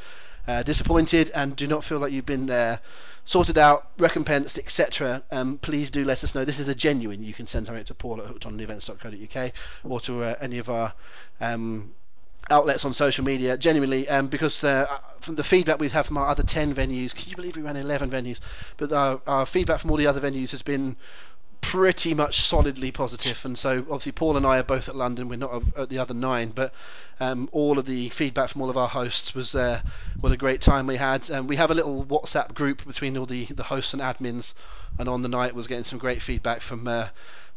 uh, disappointed and do not feel like you've been uh, sorted out, recompensed, etc., um, please do let us know. This is a genuine. You can send something to Paul at hookedonevents.co.uk or to uh, any of our um, outlets on social media genuinely um, because uh, from the feedback we've had from our other 10 venues can you believe we ran 11 venues but our, our feedback from all the other venues has been pretty much solidly positive. and so obviously Paul and I are both at London we're not at the other nine but um, all of the feedback from all of our hosts was uh, what a great time we had and we have a little WhatsApp group between all the, the hosts and admins and on the night was getting some great feedback from uh,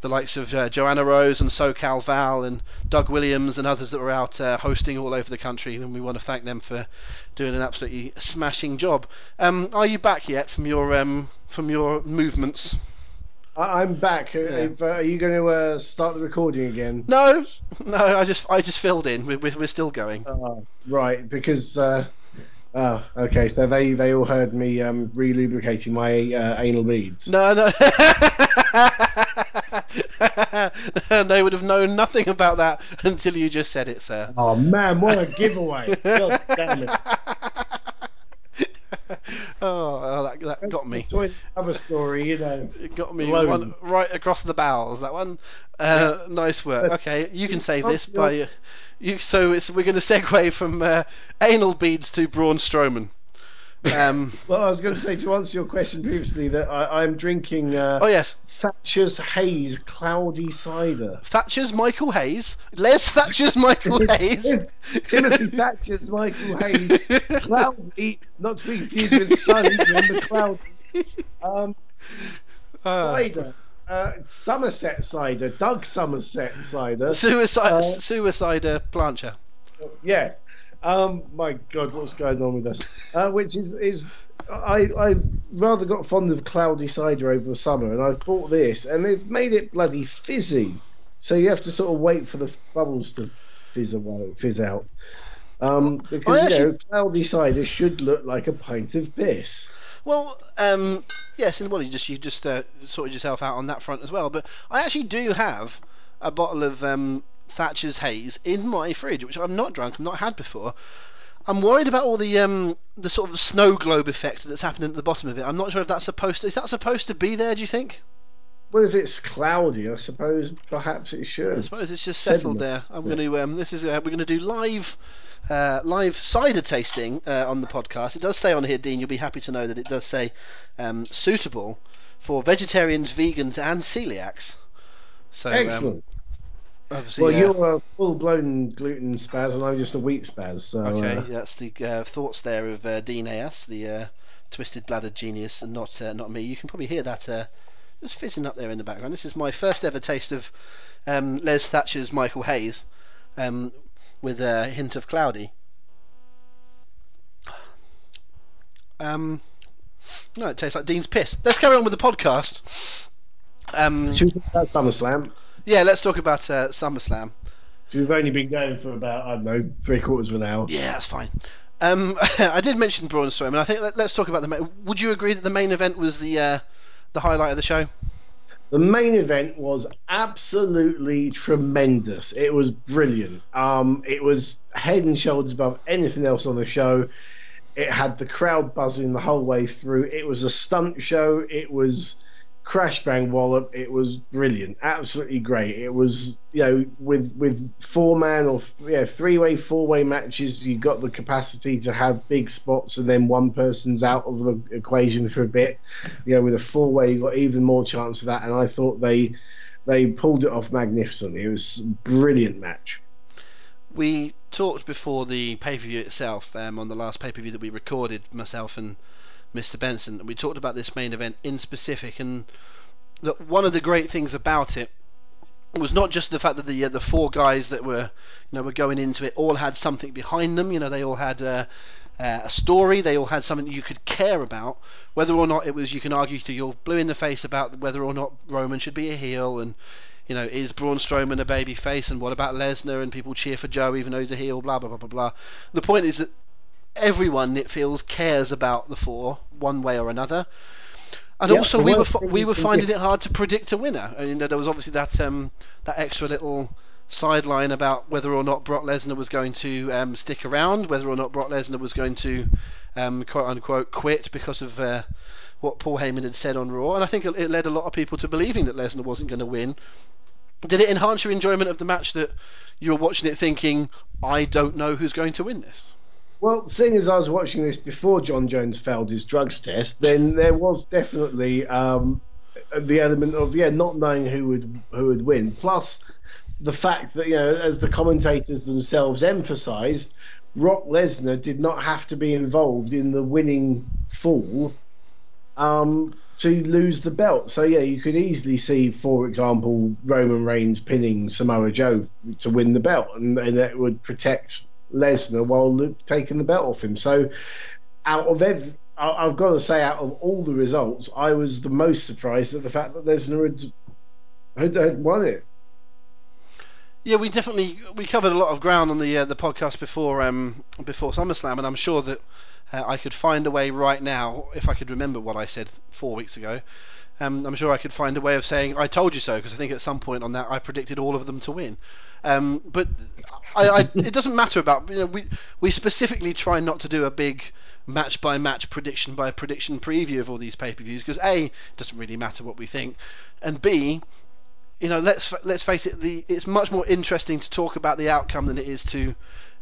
the likes of uh, Joanna Rose and SoCal Val and Doug Williams and others that were out uh, hosting all over the country, and we want to thank them for doing an absolutely smashing job. Um, are you back yet from your um, from your movements? I, I'm back. Uh, if, uh, are you going to uh, start the recording again? No, no. I just I just filled in. We're, we're, still going. Oh, right, because. Uh, oh, okay. So they, they all heard me um, re-lubricating my uh, anal beads. No, no. And they would have known nothing about that until you just said it, sir. Oh man, what a giveaway! God damn it! Oh, that, that got me. Cover story, you know. It got me one, right across the bowels. That one. Uh, yeah. Nice work. Okay, you can save this by. You, so it's, we're going to segue from uh, anal beads to Braun Strowman. Um, well, I was going to say to answer your question previously that I, am drinking. Uh, oh yes. Thatcher's Haze Cloudy Cider. Thatcher's Michael Hayes. Les Thatcher's Michael Hayes. Timothy Thatcher's Michael Hayes. Cloudy, not to be confused with Sunny the Cloudy. Um, uh, cider. Uh, Somerset cider, Doug Somerset cider. Suicide, uh, suicider plancha. Yes. Um, my God, what's going on with us? Uh, which is is I I rather got fond of cloudy cider over the summer, and I've bought this, and they've made it bloody fizzy. So you have to sort of wait for the bubbles to fizz away, fizz out. Um, because actually, you know, cloudy cider should look like a pint of piss. Well, um, yes, and well, you just you just uh, sorted yourself out on that front as well. But I actually do have a bottle of um, Thatcher's Haze in my fridge, which I'm not drunk, I've not had before. I'm worried about all the um, the sort of snow globe effect that's happening at the bottom of it. I'm not sure if that's supposed to is that supposed to be there. Do you think? Well, if it's cloudy, I suppose perhaps it should. I suppose it's just settled there. I'm yeah. going to um, this is uh, we're going to do live uh, live cider tasting uh, on the podcast. It does say on here, Dean, you'll be happy to know that it does say um, suitable for vegetarians, vegans, and celiacs. So, um, Excellent. Um, well, you're a full-blown gluten spaz, and I'm just a wheat spaz. So, okay, uh... that's the uh, thoughts there of uh, Dean Ayass, the uh, twisted bladdered genius, and not not me. You can probably hear that just fizzing up there in the background. This is my first ever taste of um, Les Thatcher's Michael Hayes. Um, with a hint of cloudy. Um, no, it tastes like Dean's piss. Let's carry on with the podcast. Um, Should we talk about SummerSlam? Yeah, let's talk about uh, SummerSlam. we've only been going for about I don't know three quarters of an hour. Yeah, that's fine. Um, I did mention Braun Strowman. I think let, us talk about the. Would you agree that the main event was the uh, the highlight of the show? The main event was absolutely tremendous. It was brilliant. Um, it was head and shoulders above anything else on the show. It had the crowd buzzing the whole way through. It was a stunt show. It was crash bang wallop. It was brilliant, absolutely great. It was you know with with four man or yeah three way four way matches, you got the capacity to have big spots, and then one person's out of the equation for a bit. You know, with a four way, you got even more chance of that. And I thought they they pulled it off magnificently. It was a brilliant match. We talked before the pay per view itself um, on the last pay per view that we recorded, myself and Mr. Benson. We talked about this main event in specific, and that one of the great things about it was not just the fact that the uh, the four guys that were you know were going into it all had something behind them. You know, they all had uh, uh, a story. They all had something you could care about. Whether or not it was, you can argue till you're blue in the face about whether or not Roman should be a heel, and you know, is Braun Strowman a baby face, and what about Lesnar? And people cheer for Joe even though he's a heel. Blah blah blah blah blah. The point is that everyone it feels cares about the four one way or another. And yeah, also, we were we were finding it hard to predict a winner. And you know, there was obviously that um, that extra little sideline about whether or not Brock Lesnar was going to um, stick around, whether or not Brock Lesnar was going to um, quote unquote quit because of uh, what Paul Heyman had said on Raw. And I think it, it led a lot of people to believing that Lesnar wasn't going to win. Did it enhance your enjoyment of the match that you were watching it thinking, I don't know who's going to win this? Well, seeing as I was watching this before Jon Jones failed his drugs test, then there was definitely um, the element of yeah, not knowing who would who would win. Plus, the fact that you know, as the commentators themselves emphasised, Rock Lesnar did not have to be involved in the winning fall um, to lose the belt. So yeah, you could easily see, for example, Roman Reigns pinning Samoa Joe to win the belt, and, and that would protect Lesnar while taking the belt off him. So, out of every, I've got to say, out of all the results, I was the most surprised at the fact that Lesnar had, had won it. Yeah, we definitely we covered a lot of ground on the uh, the podcast before um, before SummerSlam, and I'm sure that uh, I could find a way right now if I could remember what I said four weeks ago. Um, I'm sure I could find a way of saying I told you so because I think at some point on that I predicted all of them to win. Um, but I, I, it doesn't matter about you know we we specifically try not to do a big match by match, prediction by prediction preview of all these pay per views because a it doesn't really matter what we think, and b you know let's let's face it the it's much more interesting to talk about the outcome than it is to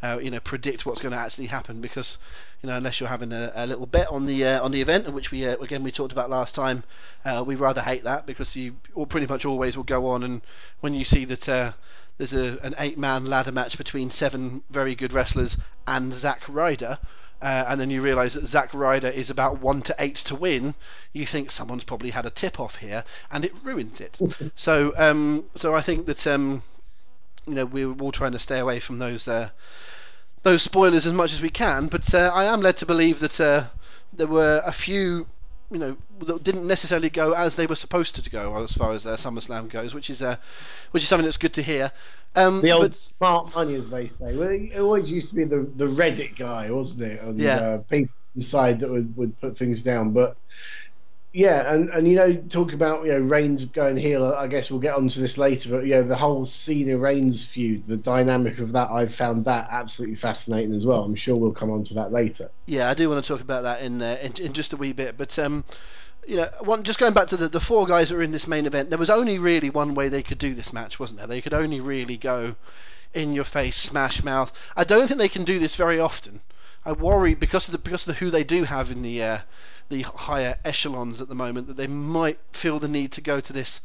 uh, you know predict what's going to actually happen because you know unless you're having a, a little bet on the uh, on the event, which we uh, again we talked about last time, uh, we rather hate that because you all pretty much always will go on and when you see that uh, there's a, an eight-man ladder match between seven very good wrestlers and Zack Ryder. Uh, and then you realise that Zack Ryder is about one to eight to win, you think someone's probably had a tip off here, and it ruins it. so, um, so I think that um, you know we're all trying to stay away from those uh, those spoilers as much as we can. But uh, I am led to believe that uh, there were a few, you know, that didn't necessarily go as they were supposed to go as far as uh, SummerSlam goes, which is uh, which is something that's good to hear. Um, the old but, smart money, as they say. Well, it always used to be the, the Reddit guy, wasn't it? And, yeah. Uh, people decide that would, would put things down, but yeah, and, and you know, talk about you know Reigns going heel. I guess we'll get onto this later, but you know the whole Cena Reigns feud, the dynamic of that, I've found that absolutely fascinating as well. I'm sure we'll come on to that later. Yeah, I do want to talk about that in uh, in, in, just a wee bit, but um, you know, one just going back to the the four guys that are in this main event, there was only really one way they could do this match, wasn't there? They could only really go in your face, smash mouth. I don't think they can do this very often. I worry because of the because of the who they do have in the uh, the higher echelons at the moment that they might feel the need to go to this,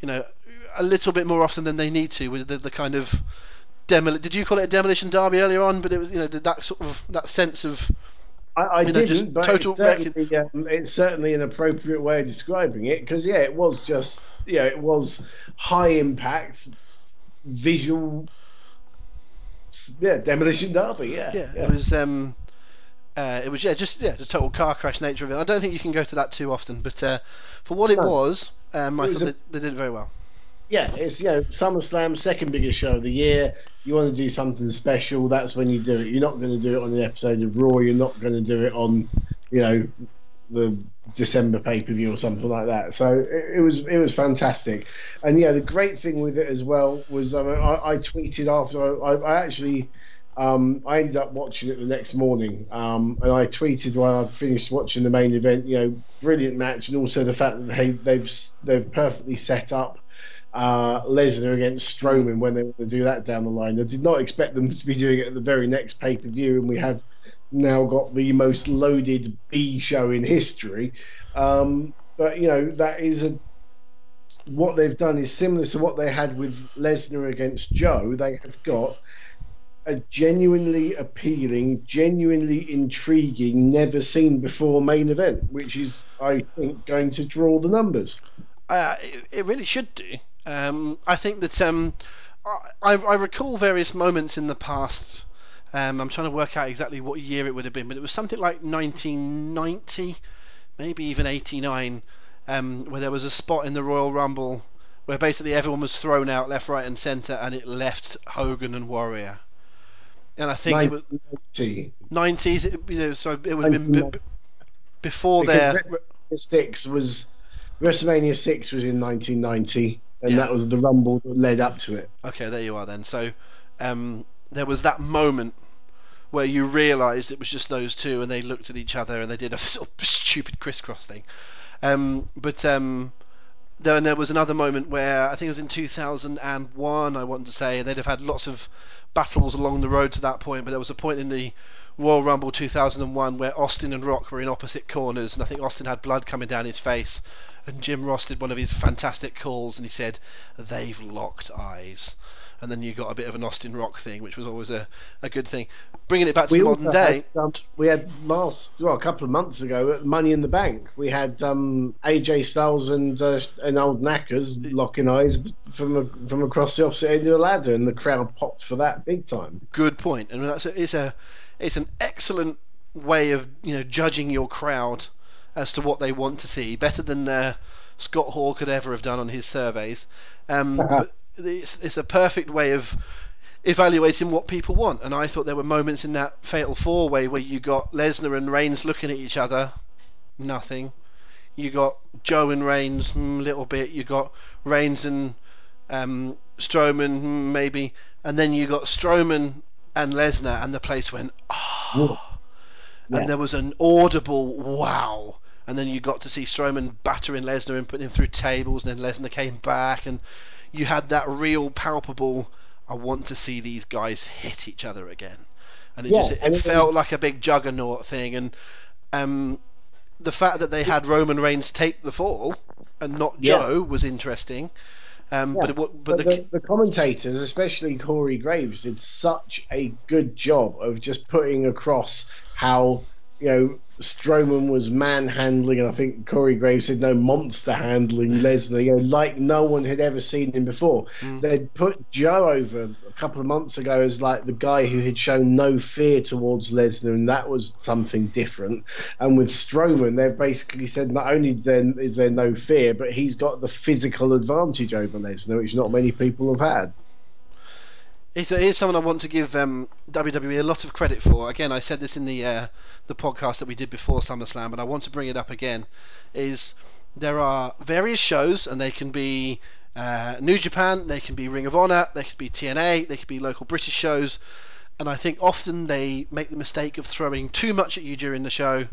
you know, a little bit more often than they need to with the, the kind of demol. Did you call it a demolition derby earlier on? But it was you know that sort of that sense of. I, I didn't, know, but total it's certainly, um, it's certainly an appropriate way of describing it because yeah, it was just yeah, it was high impact, visual yeah, demolition derby. Yeah, yeah, yeah. it was. Um, uh, it was yeah, just yeah, the total car crash nature of it. I don't think you can go to that too often, but uh, for what it no. was, um, I it thought a, they, they, did it very well. Yeah, it's you know SummerSlam, second biggest show of the year. You want to do something special, that's when you do it. You're not going to do it on an episode of Raw. You're not going to do it on, you know, the December pay per view or something like that. So it, it, was it was fantastic, and yeah, the great thing with it as well was I, mean, I, I tweeted after I, I actually um, I ended up watching it the next morning, um, and I tweeted while I'd finished watching the main event. You know, brilliant match, and also the fact that they, they've they've perfectly set up uh, Lesnar against Strowman when they want to do that down the line. I did not expect them to be doing it at the very next pay per view, and we have now got the most loaded B show in history. Um, but you know that is a what they've done is similar to what they had with Lesnar against Joe. They have got a genuinely appealing, genuinely intriguing, never seen before main event, which is, I think, going to draw the numbers. Uh, it, it, really should do. Um, I think that um, I, I, recall various moments in the past. Um, I'm trying to work out exactly what year it would have been, but it was something like 1990, maybe even 89, um, where there was a spot in the Royal Rumble where basically everyone was thrown out left, right, and centre, and it left Hogan and Warrior and I think 90, it was 90s. You know, so it would have been b- before their six was WrestleMania six was in 1990, and yeah. that was the Rumble that led up to it. Okay, there you are then. So um, there was that moment where you realised it was just those two, and they looked at each other and they did a sort of stupid crisscross thing. Um, but um, then there was another moment where I think it was in 2001. I want to say they'd have had lots of battles along the road to that point, but there was a point in the Royal Rumble 2001 where Austin and Rock were in opposite corners, and I think Austin had blood coming down his face, and Jim Ross did one of his fantastic calls, and he said, "They've locked eyes." And then you got a bit of an Austin Rock thing, which was always a, a good thing. Bringing it back to we the modern day. Had, um, we had last, well, a couple of months ago at Money in the Bank, we had um, AJ Styles and uh, and old Knackers locking eyes from a, from across the opposite end of the ladder, and the crowd popped for that big time. Good point, and that's a, it's a it's an excellent way of you know judging your crowd as to what they want to see, better than uh, Scott Hall could ever have done on his surveys. Um, but it's, it's a perfect way of evaluating what people want. And I thought there were moments in that fatal four way where you got Lesnar and Reigns looking at each other, nothing. You got Joe and Reigns, a mm, little bit. You got Reigns and um, Strowman, mm, maybe. And then you got Strowman and Lesnar, and the place went, oh. yeah. and there was an audible wow. And then you got to see Strowman battering Lesnar and putting him through tables, and then Lesnar came back, and you had that real palpable. I want to see these guys hit each other again, and it yeah, just it, it felt like a big juggernaut thing, and um, the fact that they had Roman Reigns take the fall and not yeah. Joe was interesting. Um, yeah. But, but, but the, the, the, commentators, especially Corey Graves, did such a good job of just putting across how you know Strowman was manhandling, and I think Corey Graves said no monster handling Lesnar, you know, like no one had ever seen him before. Mm. They'd put Joe over a couple of months ago as like the guy who had shown no fear towards Lesnar, and that was something different. And with Strowman, they've basically said not only then is there no fear, but he's got the physical advantage over Lesnar, which not many people have had. It is someone I want to give um, WWE a lot of credit for. Again, I said this in the uh, the podcast that we did before SummerSlam, and I want to bring it up again. Is there are various shows, and they can be uh, New Japan, they can be Ring of Honor, they could be TNA, they could be local British shows, and I think often they make the mistake of throwing too much at you during the show,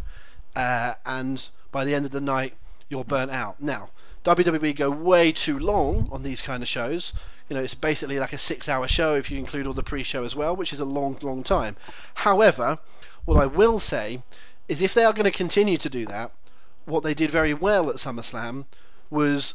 uh, and by the end of the night you're burnt out. Now, WWE go way too long on these kind of shows. You know, it's basically like a six-hour show if you include all the pre-show as well, which is a long, long time. However, what I will say is if they are going to continue to do that, what they did very well at SummerSlam was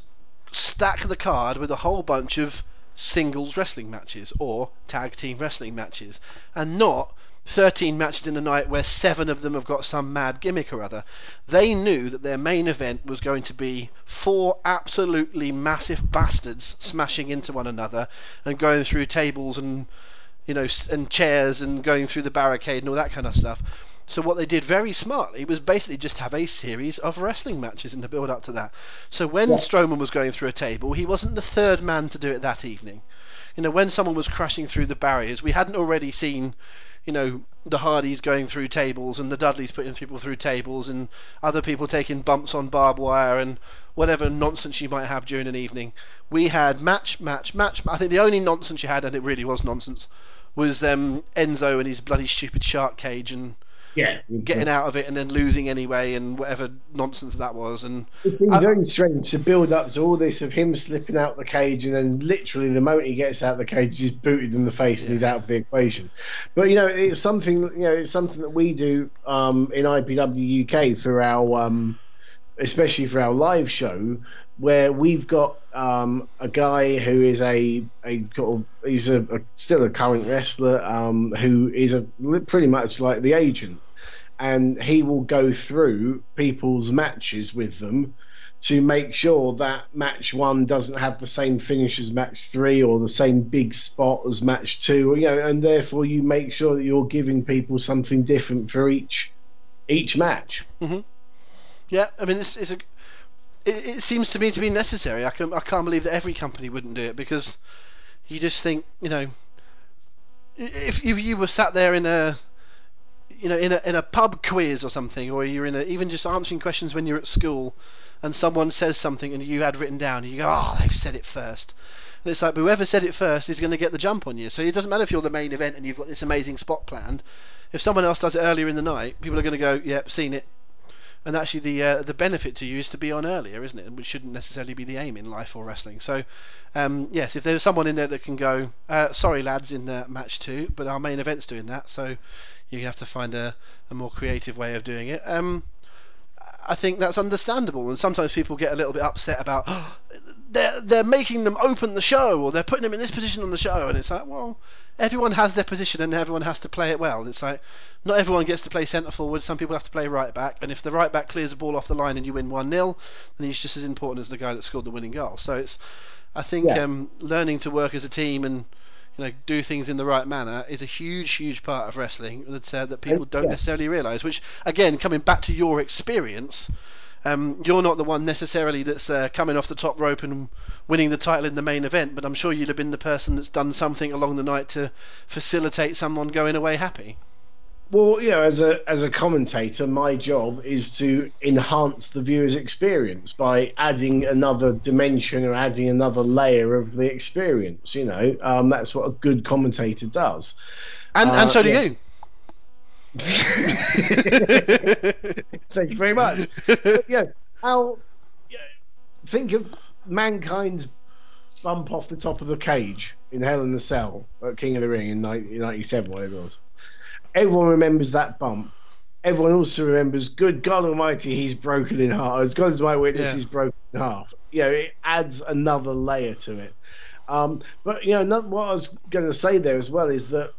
stack the card with a whole bunch of singles wrestling matches or tag team wrestling matches and not 13 matches in a night where seven of them have got some mad gimmick or other. They knew that their main event was going to be four absolutely massive bastards smashing into one another and going through tables and you know and chairs and going through the barricade and all that kind of stuff. So what they did very smartly was basically just have a series of wrestling matches in the build up to that. So when yeah. Strowman was going through a table, he wasn't the third man to do it that evening. You know, when someone was crashing through the barriers, we hadn't already seen you know, the Hardys going through tables and the Dudleys putting people through tables and other people taking bumps on barbed wire and whatever nonsense you might have during an evening. We had match, match, match. I think the only nonsense you had, and it really was nonsense, was um, Enzo and his bloody stupid shark cage and yeah, getting out of it and then losing anyway, and whatever nonsense that was. And it seems very strange to build up to all this of him slipping out the cage, and then literally the moment he gets out of the cage, he's booted in the face yeah. and he's out of the equation. But you know, it's something you know, it's something that we do um, in IPW UK for our, um, especially for our live show, where we've got um, a guy who is a a he's a, a still a current wrestler um, who is a pretty much like the agent and he will go through people's matches with them to make sure that match one doesn't have the same finish as match three or the same big spot as match two, you know, and therefore you make sure that you're giving people something different for each each match. Mm-hmm. Yeah, I mean, it's, it's a, it, it, seems to me to be necessary. I can I can't believe that every company wouldn't do it because you just think, you know, if, if you were sat there in a you know, in a in a pub quiz or something, or you're in a even just answering questions when you're at school, and someone says something and you had written down, and you go, oh, they've said it first. And it's like, whoever said it first is going to get the jump on you. So it doesn't matter if you're the main event and you've got this amazing spot planned. If someone else does it earlier in the night, people are going to go, yep, seen it. And actually, the uh, the benefit to you is to be on earlier, isn't it? Which shouldn't necessarily be the aim in life or wrestling. So, um, yes, if there's someone in there that can go, uh, sorry lads, in uh, match two, but our main event's doing that, so you have to find a, a more creative way of doing it. Um, I think that's understandable, and sometimes people get a little bit upset about oh, they're they're making them open the show or they're putting them in this position on the show, and it's like, well, everyone has their position and everyone has to play it well. It's like not everyone gets to play centre forward. Some people have to play right back, and if the right back clears the ball off the line and you win one 0 then he's just as important as the guy that scored the winning goal. So it's I think yeah. um, learning to work as a team and you know do things in the right manner is a huge huge part of wrestling that uh, that people don't yeah. necessarily realize which again coming back to your experience um, you're not the one necessarily that's uh, coming off the top rope and winning the title in the main event, but I'm sure you'd have been the person that's done something along the night to facilitate someone going away happy. Well, yeah, as a as a commentator, my job is to enhance the viewer's experience by adding another dimension or adding another layer of the experience. You know, um, that's what a good commentator does. And uh, and so do yeah. you. Thank you very much. But, yeah, how yeah, think of mankind's bump off the top of the cage in Hell in the Cell at King of the Ring in 1997, whatever it was. Everyone remembers that bump. Everyone also remembers, good God Almighty, he's broken in half. As God is my witness, Yeah. he's broken in half. You know, it adds another layer to it. Um, but you know, not, what I was going to say there as well is that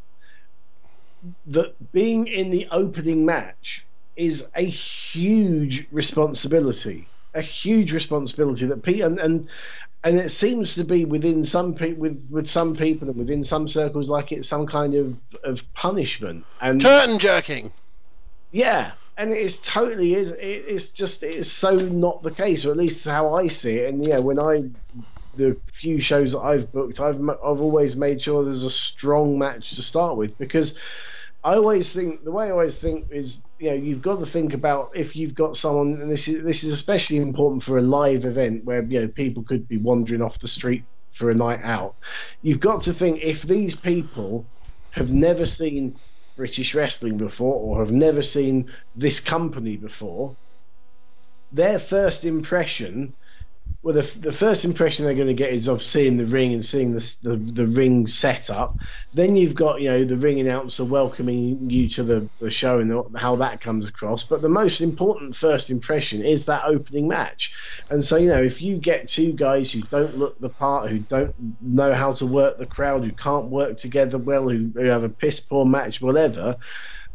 that being in the opening match is a huge responsibility, a huge responsibility that pe- and and and it seems to be within some people with with some people and within some circles like it's some kind of of punishment and Curtain jerking. yeah, and it is totally is. It's just it is so not the case, or at least how I see it. And yeah, when I the few shows that I've booked, I've I've always made sure there's a strong match to start with because I always think the way I always think is you know you've got to think about if you've got someone, and this is this is especially important for a live event where you know people could be wandering off the street for a night out. You've got to think if these people have never seen British wrestling before or have never seen this company before, their first impression, well, the, the first impression they're going to get is of seeing the ring and seeing the, the the ring setup. Then you've got you know the ring announcer welcoming you to the, the show and how that comes across. But the most important first impression is that opening match. And so you know if you get two guys who don't look the part, who don't know how to work the crowd, who can't work together well, who, who have a piss poor match, whatever,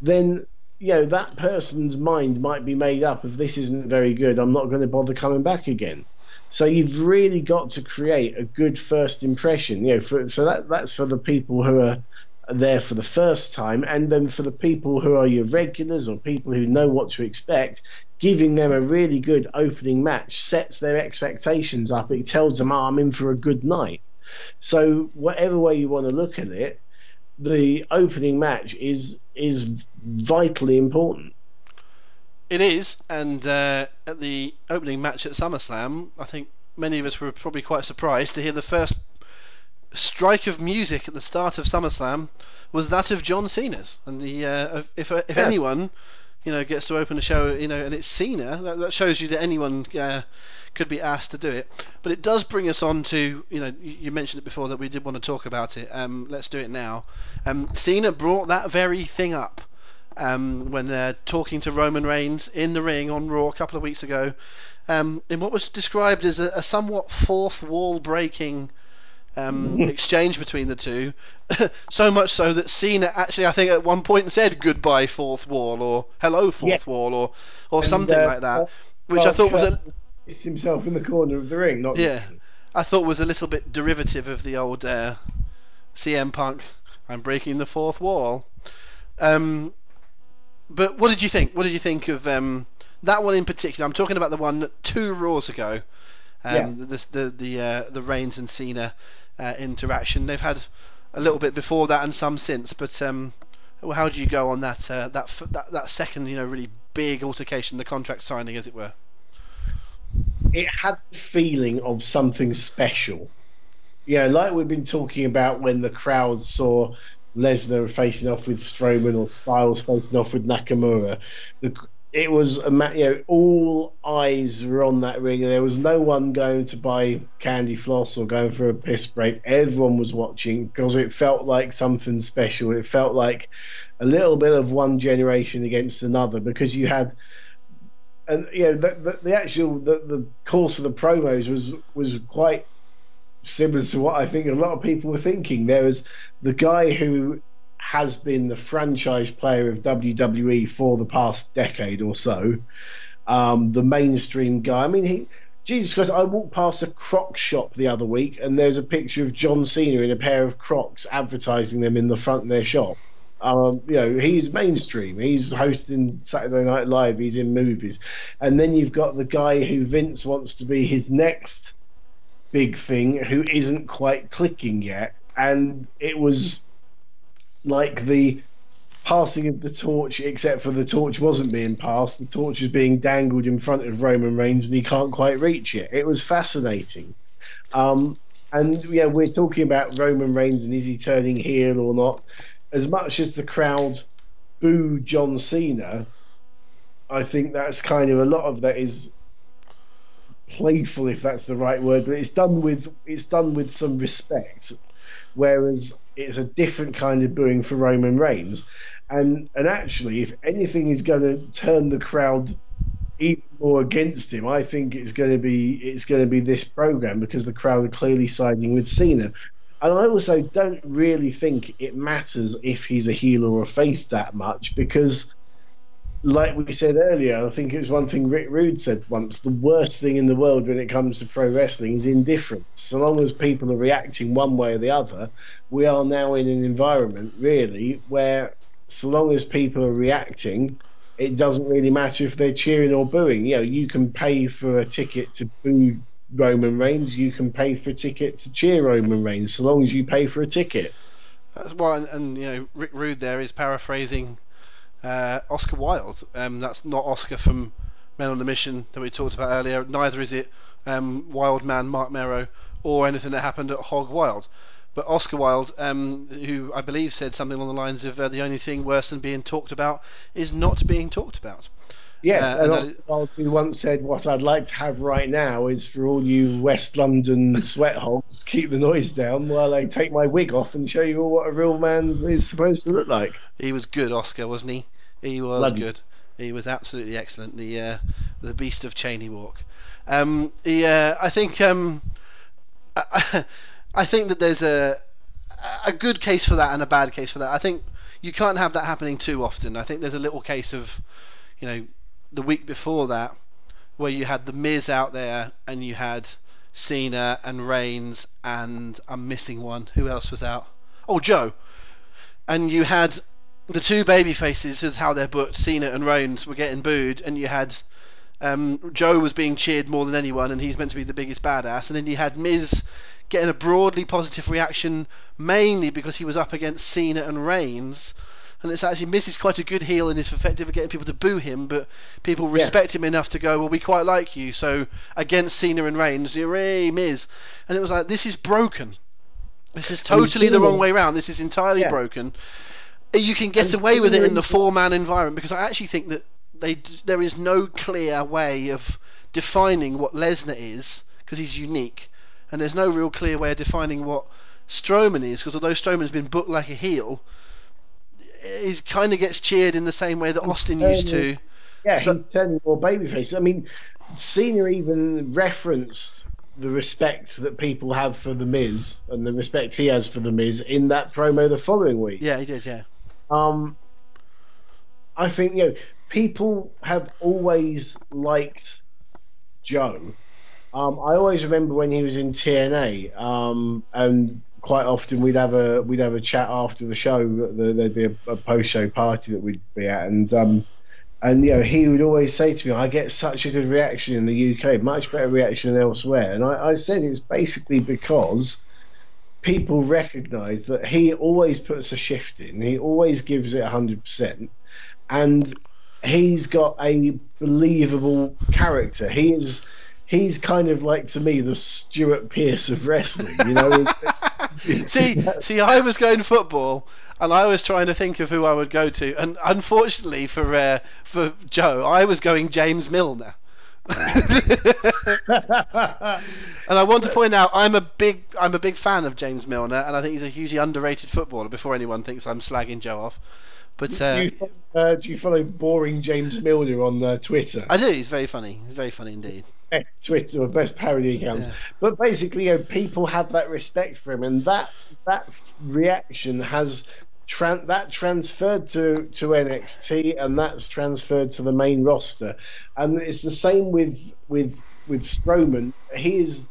then you know that person's mind might be made up of this isn't very good. I'm not going to bother coming back again. So you've really got to create a good first impression. You know, for, so that that's for the people who are there for the first time, and then for the people who are your regulars or people who know what to expect, giving them a really good opening match sets their expectations up. It tells them, oh, I'm in for a good night. So whatever way you want to look at it, the opening match is is vitally important. It is, and uh, at the opening match at SummerSlam, I think many of us were probably quite surprised to hear the first strike of music at the start of SummerSlam was that of John Cena's. And the uh, if if Yeah. anyone you know gets to open a show, you know, and it's Cena, that, that shows you that anyone uh, could be asked to do it. But it does bring us on to you know you mentioned it before that we did want to talk about it. Um, let's do it now. Um, Cena brought that very thing up um, when uh, talking to Roman Reigns in the ring on Raw a couple of weeks ago, um, in what was described as a, a somewhat fourth wall breaking um, exchange between the two. so much so that Cena actually, I think, at one point said goodbye fourth wall or hello fourth Yeah. wall or or And, something uh, like that, which I thought was a himself in the corner of the ring, not Yeah. literally. I thought was a little bit derivative of the old uh, CM Punk. I'm breaking the fourth wall. Um, but what did you think? What did you think of um, that one in particular? I'm talking about the one two Raws ago. Um, Yeah. The the the uh, the Reigns and Cena uh, interaction. They've had a little bit before that and some since. But um, well, how do you go on that uh, that that that second you know really big altercation, the contract signing, as it were? it had the feeling of something special. Yeah, like we've been talking about when the crowd saw Lesnar facing off with Strowman or Styles facing off with Nakamura. The, it was a you know all eyes were on that ring. There was no one going to buy candy floss or going for a piss break. Everyone was watching because it felt like something special. It felt like a little bit of one generation against another because you had and you know the, the, the actual the, the course of the promos was was quite similar to what I think a lot of people were thinking. There was the guy who has been the franchise player of WWE for the past decade or so, um, the mainstream guy. I mean, he. Jesus Christ! I walked past a Croc shop the other week, and there's a picture of John Cena in a pair of Crocs, advertising them in the front of their shop. Um, you know, he's mainstream. He's hosting Saturday Night Live. He's in movies, and then you've got the guy who Vince wants to be his next big thing, who isn't quite clicking yet. And it was like the passing of the torch, except for the torch wasn't being passed. The torch was being dangled in front of Roman Reigns, and he can't quite reach it. It was fascinating. Um, and yeah, we're talking about Roman Reigns and is he turning heel or not? As much as the crowd boo John Cena, I think that's kind of a lot of that is playful, if that's the right word, but it's done with it's done with some respect, whereas it's a different kind of booing for Roman Reigns. And and actually, if anything is going to turn the crowd even more against him, I think it's going to be it's going to be this program because the crowd are clearly siding with Cena. And I also don't really think it matters if he's a heel or a face that much because like we said earlier, I think it was one thing Rick Rude said once the worst thing in the world when it comes to pro wrestling is indifference. So long as people are reacting one way or the other, we are now in an environment, really, where so long as people are reacting, it doesn't really matter if they're cheering or booing. You know, you can pay for a ticket to boo Roman Reigns, you can pay for a ticket to cheer Roman Reigns, so long as you pay for a ticket. That's why, and, and you know, Rick Rude there is paraphrasing uh, Oscar Wilde. Um, that's not Oscar from Men on a Mission that we talked about earlier. Neither is it um, Wild Man Marc Mero or anything that happened at Hog Wild. But Oscar Wilde, um, who I believe said something along the lines of uh, the only thing worse than being talked about is not being talked about. Yes, uh, and, Oscar once said, "What I'd like to have right now is for all you West London sweat hogs, keep the noise down while I take my wig off and show you all what a real man is supposed to look like." He was good, Oscar, wasn't he? He was Bloody. good. He was absolutely excellent. The uh, the beast of Cheyne Walk. Um, he, uh, I think um, I, I think that there's a a good case for that and a bad case for that. I think you can't have that happening too often. I think there's a little case of, you know, the week before that, where you had the Miz out there and you had Cena and Reigns and I'm missing one. Who else was out? Oh, Joe. And you had the two baby faces is how they're booked. Cena and Reigns were getting booed, and you had um, Joe was being cheered more than anyone, and he's meant to be the biggest badass. And then you had Miz getting a broadly positive reaction, mainly because he was up against Cena and Reigns and it's actually Miz is quite a good heel and is effective at getting people to boo him, but people respect yeah. him enough to go, well, we quite like you, so against Cena and Reigns, hooray, Miz. And it was like, this is broken. This is totally the wrong way around. This is entirely yeah. broken. You can get and away with it in the four-man environment because I actually think that they there is no clear way of defining what Lesnar is because he's unique, and there's no real clear way of defining what Strowman is because although Strowman's been booked like a heel, he kind of gets cheered in the same way that Austin used to. Yeah, so, he's turning more babyface. I mean, Cena even referenced the respect that people have for the Miz and the respect he has for the Miz in that promo the following week. Yeah, he did. Yeah. Um, I think you know people have always liked Joe. Um, I always remember when he was in TNA, um, and quite often we'd have a we'd have a chat after the show. There'd be a, a post show party that we'd be at, and um, and you know he would always say to me, "I get such a good reaction in the UK, much better reaction than elsewhere." And I, I said it's basically because people recognise that he always puts a shift in. He always gives it hundred percent, and he's got a believable character. He is he's kind of like to me the Stuart Pearce of wrestling. You know. see, see, I was going football, and I was trying to think of who I would go to, and unfortunately for uh, for Joe, I was going James Milner. and I want to point out I'm a big I'm a big fan of James Milner, and I think he's a hugely underrated footballer. Before anyone thinks I'm slagging Joe off, but uh, do, you, uh, do, you, follow boring James Milner on uh, Twitter? I do. He's very funny. He's very funny indeed best Twitter or best parody accounts. Yeah. But basically, you know, people have that respect for him, and that that reaction has tran- that transferred to to NXT, and that's transferred to the main roster. And it's the same with with with Strowman. He is.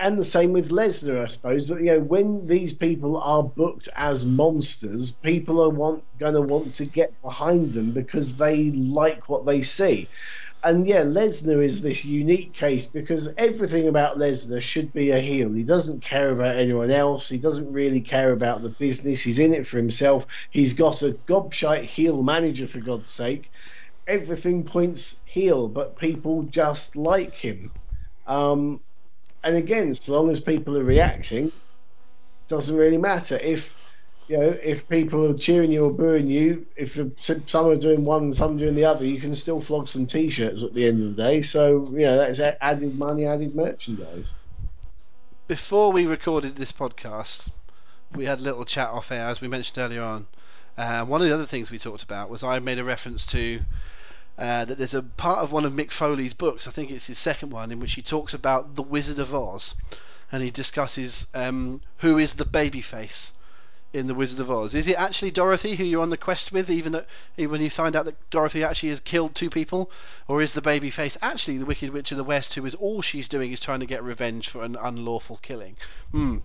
And the same with Lesnar, I suppose. That you know, when these people are booked as monsters, people are want going to want to get behind them because they like what they see and yeah, Lesnar is this unique case because everything about Lesnar should be a heel. He doesn't care about anyone else. He doesn't really care about the business. He's in it for himself. He's got a gobshite heel manager, for God's sake. Everything points heel, but people just like him. Um, and again, so long as people are reacting, doesn't really matter. If you know, if people are cheering you or booing you, if some are doing one and some doing the other, you can still flog some T-shirts at the end of the day. So you know that's added money, added merchandise. Before we recorded this podcast, we had a little chat off air, as we mentioned earlier on. Uh, one of the other things we talked about was I made a reference to uh, that there's a part of one of Mick Foley's books, I think it's his second one, in which he talks about the Wizard of Oz, and he discusses um, who is the babyface in The Wizard of Oz. Is it actually Dorothy who you're on the quest with, even, though, even when you find out that Dorothy actually has killed two people? Or is the baby face actually the Wicked Witch of the West, who is all she's doing is trying to get revenge for an unlawful killing? Hmm.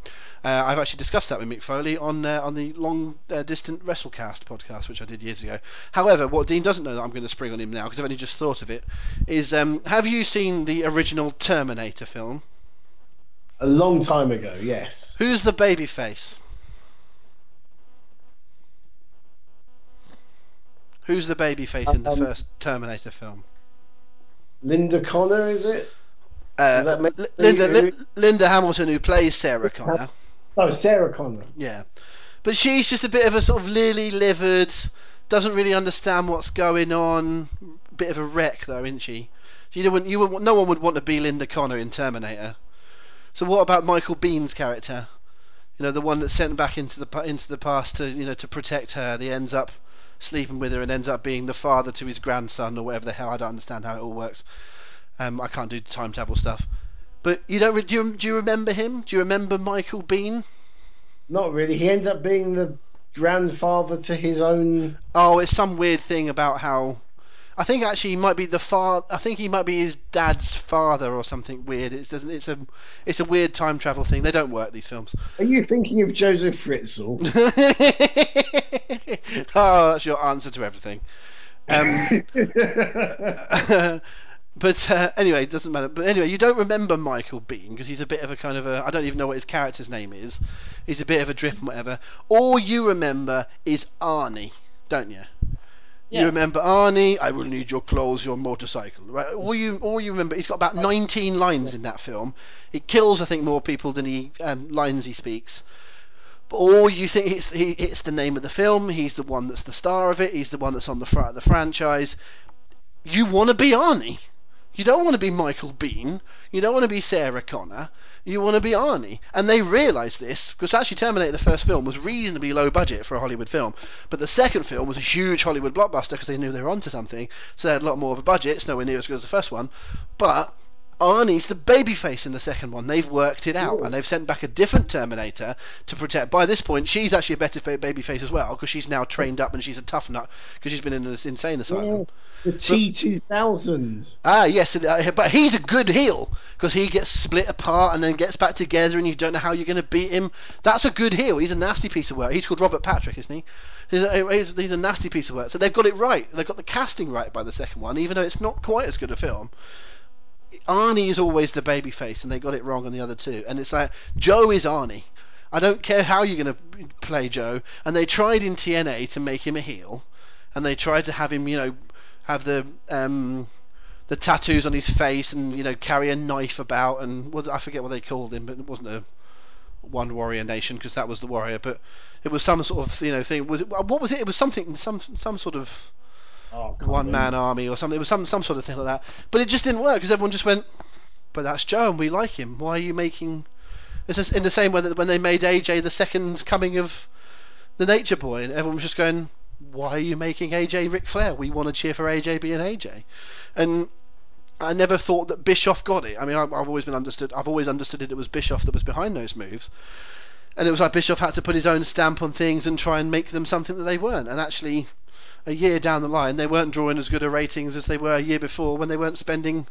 Uh, I've actually discussed that with Mick Foley on uh, on the Long uh, Distant Wrestlecast podcast, which I did years ago. However, what Dean doesn't know that I'm going to spring on him now, because I've only just thought of it, is um, have you seen the original Terminator film? A long time ago, yes. Who's the baby face? Who's the baby face in the um, first Terminator film? Linda Connor, is it? Uh, Linda, Linda Hamilton, who plays Sarah Connor. Oh, Sarah Connor. Yeah, but she's just a bit of a sort of lily livered, doesn't really understand what's going on. Bit of a wreck, though, isn't she? You would, you would, no one would want to be Linda Connor in Terminator. So what about Michael Biehn's character? You know, the one that's sent back into the into the past to you know to protect her. He ends up sleeping with her and ends up being the father to his grandson or whatever the hell. I don't understand how it all works. Um, I can't do time travel stuff. But you don't do you, do you remember him? Do you remember Michael Biehn? Not really. He ends up being the grandfather to his own. Oh, it's some weird thing about how I think actually he might be the far. I think he might be his dad's father or something weird. It's it's a it's a weird time travel thing. They don't work these films. Are you thinking of Josef Fritzl? oh, that's your answer to everything. Um, but uh, anyway, it doesn't matter. But anyway, you don't remember Michael Biehn because he's a bit of a kind of a. I don't even know what his character's name is. He's a bit of a drip and whatever. All you remember is Arnie, don't you? Yeah. You remember Arnie? I will need your clothes, your motorcycle. Right? All you, all you remember. He's got about 19 lines in that film. He kills, I think, more people than he um, lines he speaks. But all you think it's he, it's the name of the film. He's the one that's the star of it. He's the one that's on the front of the franchise. You want to be Arnie. You don't want to be Michael Biehn. You don't want to be Sarah Connor you want to be Arnie. And they realised this, because actually Terminator, the first film, was reasonably low budget for a Hollywood film. But the second film was a huge Hollywood blockbuster because they knew they were onto something. So they had a lot more of a budget. It's nowhere near as good as the first one. But Arnie's the babyface in the second one. They've worked it out, Ooh. and they've sent back a different Terminator to protect. By this point, she's actually a better babyface as well because she's now trained up and she's a tough nut because she's been in this insane asylum. the T two thousand. Ah, yes, uh, but he's a good heel because he gets split apart and then gets back together, and you don't know how you're going to beat him. That's a good heel. He's a nasty piece of work. He's called Robert Patrick, isn't he? He's a, he's a nasty piece of work. So they've got it right. They've got the casting right by the second one, even though it's not quite as good a film. Arnie is always the baby face, and they got it wrong on the other two. And it's like Joe is Arnie. I don't care how you're going to play Joe. And they tried in TNA to make him a heel, and they tried to have him, you know, have the um, the tattoos on his face, and you know, carry a knife about, and what I forget what they called him, but it wasn't a one warrior nation because that was the warrior, but it was some sort of you know thing. Was it what was it? It was something, some some sort of oh, one man army or something. It was some some sort of thing like that. But it just didn't work because everyone just went, "But that's Joe, and we like him. Why are you making?" It's just in the same way that when they made AJ the second coming of the Nature Boy, and everyone was just going, "Why are you making AJ Ric Flair? We want to cheer for AJ being AJ." And I never thought that Bischoff got it. I mean, I've always been understood. I've always understood it. It was Bischoff that was behind those moves, and it was like Bischoff had to put his own stamp on things and try and make them something that they weren't. And actually, a year down the line, they weren't drawing as good a ratings as they were a year before when they weren't spending,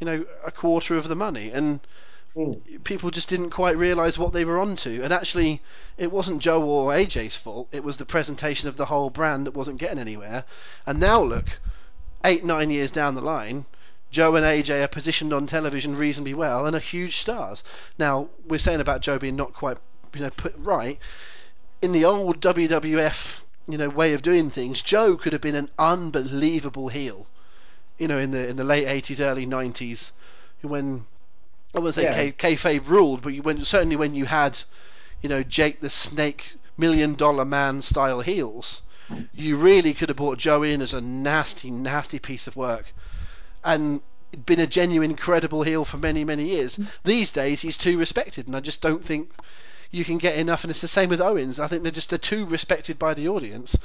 you know, a quarter of the money. And mm. people just didn't quite realise what they were onto. And actually, it wasn't Joe or AJ's fault. It was the presentation of the whole brand that wasn't getting anywhere. And now look, eight nine years down the line. Joe and AJ are positioned on television reasonably well and are huge stars. Now we're saying about Joe being not quite, you know, put right. In the old WWF you know way of doing things, Joe could have been an unbelievable heel. You know, in the in the late eighties, early nineties, when I wouldn't say yeah. kayfabe ruled, but you when certainly when you had, you know, Jake the Snake million dollar man style heels, you really could have brought Joe in as a nasty, nasty piece of work, and been a genuine, credible heel for many, many years. Mm. These days, he's too respected, and I just don't think you can get enough. And it's the same with Owens. I think they're just they're too respected by the audience.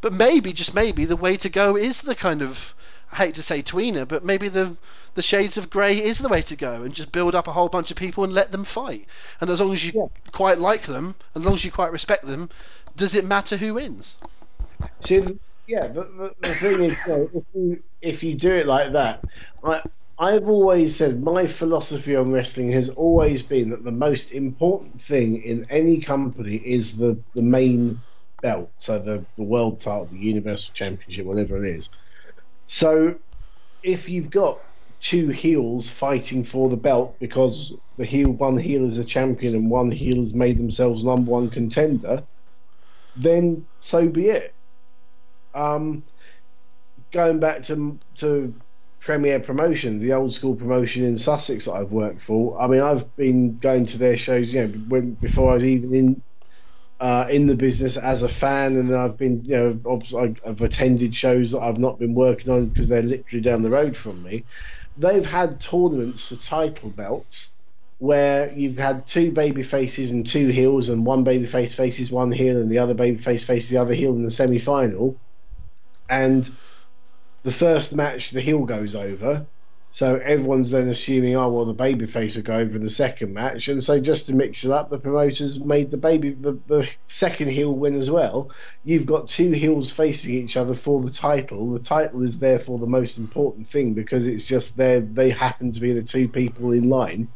But maybe, just maybe, the way to go is the kind of I hate to say tweener, but maybe the the shades of grey is the way to go, and just build up a whole bunch of people and let them fight. And as long as you yeah. quite like them, as long as you quite respect them, does it matter who wins? See, yeah, the, the, the thing is, know, if you if you do it like that, I I've always said my philosophy on wrestling has always been that the most important thing in any company is the the main belt, so the the world title, the Universal Championship, whatever it is. So if you've got two heels fighting for the belt because the heel one heel is a champion and one heel has made themselves number one contender, then so be it. Um, going back to to Premier Promotions, the old school promotion in Sussex that I've worked for. I mean, I've been going to their shows, you know, when before I was even in uh, in the business as a fan, and I've been, you know, I've, I've attended shows that I've not been working on because they're literally down the road from me. They've had tournaments for title belts where you've had two baby faces and two heels, and one baby face faces one heel, and the other baby face faces the other heel in the semi final, and the first match the heel goes over, so everyone's then assuming, oh well, the babyface will go over the second match, and so just to mix it up, the promoters made the baby the, the second heel win as well. You've got two heels facing each other for the title. The title is therefore the most important thing because it's just there. They happen to be the two people in line,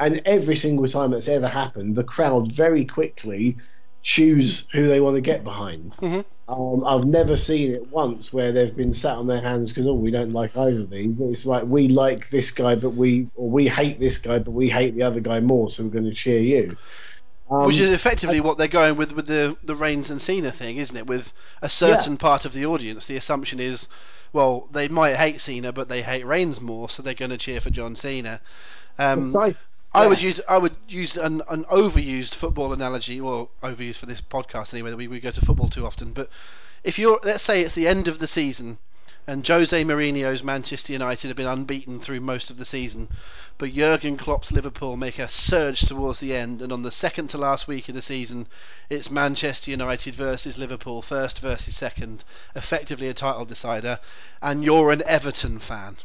and every single time that's ever happened, the crowd very quickly choose who they want to get behind. Mm-hmm. Um, I've never seen it once where they've been sat on their hands because oh we don't like either of these. It's like we like this guy, but we or we hate this guy, but we hate the other guy more, so we're going to cheer you. Um, Which is effectively I, what they're going with with the the Reigns and Cena thing, isn't it? With a certain yeah. part of the audience, the assumption is, well, they might hate Cena, but they hate Reigns more, so they're going to cheer for John Cena. Um, I would use I would use an, an overused football analogy, well, overused for this podcast anyway. We we go to football too often, but if you're let's say it's the end of the season and Jose Mourinho's Manchester United have been unbeaten through most of the season, but Jurgen Klopp's Liverpool make a surge towards the end, and on the second to last week of the season, it's Manchester United versus Liverpool, first versus second, effectively a title decider, and you're an Everton fan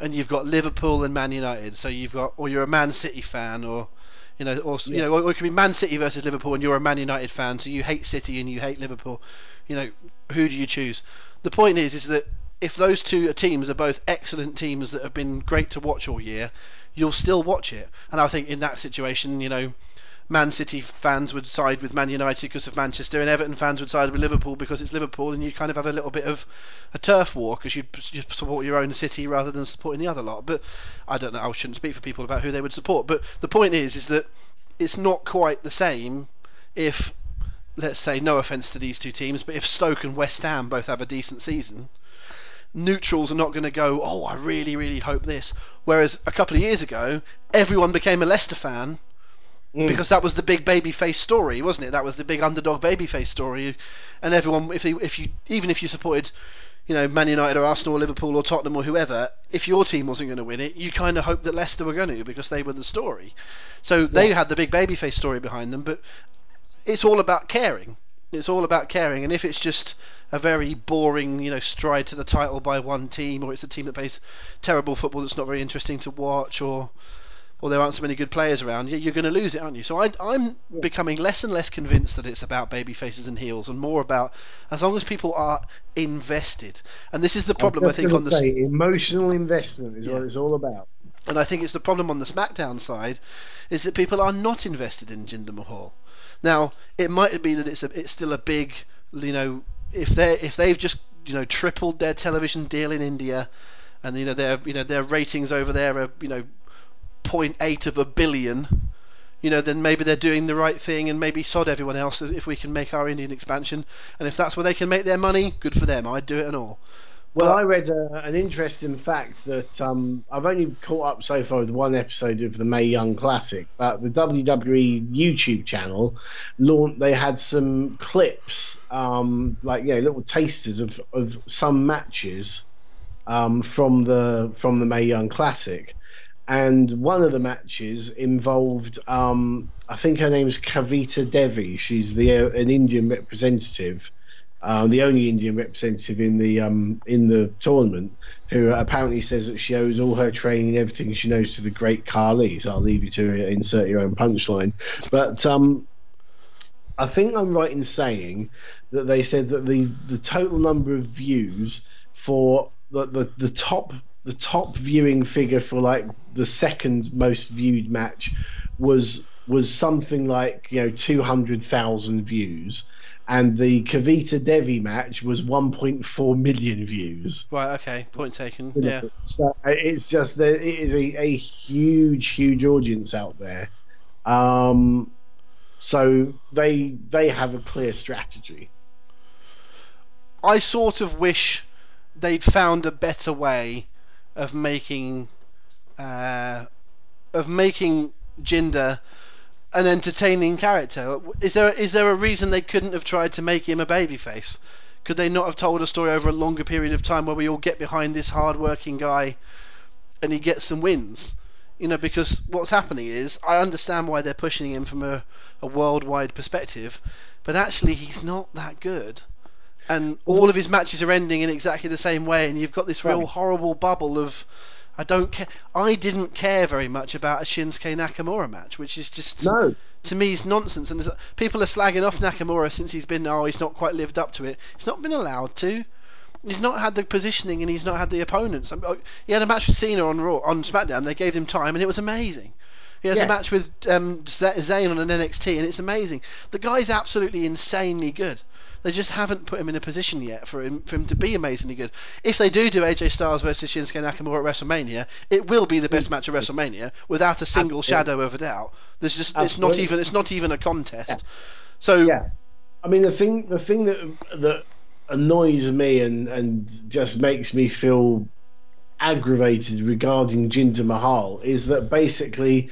and you've got Liverpool and Man United. So you've got, or you're a Man City fan, or you know, or yeah. you know, or it could be Man City versus Liverpool, and you're a Man United fan, so you hate City and you hate Liverpool. You know, who do you choose? The point is, is that if those two teams are both excellent teams that have been great to watch all year, you'll still watch it. And I think in that situation, you know, Man City fans would side with Man United because of Manchester, and Everton fans would side with Liverpool because it's Liverpool, and you kind of have a little bit of a turf war because you support your own city rather than supporting the other lot. But I don't know. I shouldn't speak for people about who they would support. But the point is, is that it's not quite the same if, let's say, no offence to these two teams, but if Stoke and West Ham both have a decent season, neutrals are not going to go, oh, I really, really hope this. Whereas a couple of years ago, everyone became a Leicester fan Mm. Because that was the big babyface story, wasn't it? That was the big underdog babyface story, and everyone, if they, if you, even if you supported, you know, Man United or Arsenal or Liverpool or Tottenham or whoever, if your team wasn't going to win it, you kind of hoped that Leicester were going to because they were the story. So they had the big babyface story behind them, but it's all about caring. It's all about caring, and if it's just a very boring, you know, stride to the title by one team, or it's a team that plays terrible football that's not very interesting to watch, or or there aren't so many good players around, you're going to lose it, aren't you? So I, am yeah. becoming less and less convinced that it's about baby faces and heels, and more about as long as people are invested. And this is the problem I, think on the say, emotional investment is yeah. what it's all about. And I think it's the problem on the SmackDown side is that people are not invested in Jinder Mahal. Now it might be that it's a, it's still a big, you know, if they if they've just you know tripled their television deal in India, and you know their you know their ratings over there are you know 0.8 of a billion, you know, then maybe they're doing the right thing and maybe sod everyone else if we can make our Indian expansion. And if that's where they can make their money, good for them. I'd do it and all. Well, I read uh, an interesting fact that um, I've only caught up so far with one episode of the Mae Young Classic, but the WWE YouTube channel launched. They had some clips, um, like yeah, little tasters of, of some matches um, from the from the Mae Young Classic, and one of the matches involved. Um, I think her name is Kavita Devi. She's the uh, an Indian representative um, the only Indian representative in the um, in the tournament, who apparently says that she owes all her training, everything she knows, to the great Khali. So I'll leave you to insert your own punchline. But um, I think I'm right in saying that they said that the the total number of views for the the, the top the top viewing figure for like the second most viewed match was was something like you know 200,000 views and the Kavita Devi match was 1.4 million views. Right. Okay. Point taken. Yeah. So it's just that it is a, a huge, huge audience out there. Um, so they they have a clear strategy. I sort of wish they'd found a better way of making uh, of making Jinder an entertaining character. Is there is there a reason they couldn't have tried to make him a babyface? Could they not have told a story over a longer period of time where we all get behind this hard-working guy and he gets some wins? You know, because what's happening is I understand why they're pushing him from a, a worldwide perspective, but actually he's not that good. And all of his matches are ending in exactly the same way, and you've got this real horrible bubble of I don't care. I didn't care very much about a Shinsuke Nakamura match, which is just no. to me is nonsense. And people are slagging off Nakamura since he's been oh he's not quite lived up to it. He's not been allowed to. He's not had the positioning and he's not had the opponents. Oh, he had a match with Cena on Raw on SmackDown. They gave him time and it was amazing. He has yes. a match with um, Zayn on an NXT and it's amazing. The guy's absolutely insanely good. They just haven't put him in a position yet for him for him to be amazingly good. If they do do AJ Styles versus Shinsuke Nakamura at WrestleMania, it will be the best match of WrestleMania without a single Absolutely. shadow of a doubt. There's just Absolutely. it's not even it's not even a contest. Yeah. So yeah, I mean the thing the thing that that annoys me and and just makes me feel aggravated regarding Jinder Mahal is that basically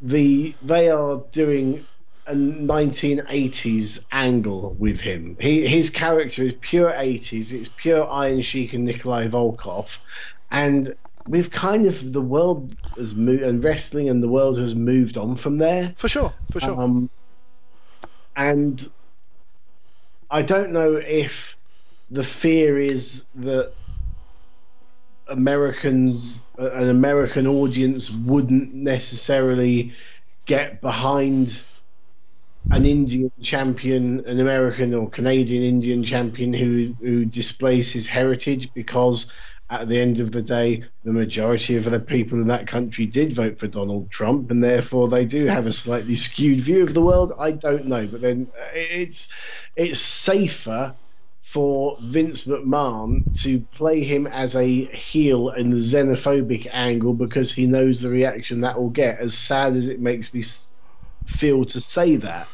the they are doing a 1980s angle with him. He, his character is pure 80s. It's pure Iron Sheik and Nikolai Volkov, and we've kind of the world has moved and wrestling and the world has moved on from there. For sure, for sure. Um, and I don't know if the fear is that Americans, an American audience, wouldn't necessarily get behind an Indian champion, an American or Canadian Indian champion who who displays his heritage because at the end of the day, the majority of the people in that country did vote for Donald Trump, and therefore they do have a slightly skewed view of the world. I don't know, but then uh, it's it's safer for Vince McMahon to play him as a heel in the xenophobic angle because he knows the reaction that will get. As sad as it makes me feel to say that,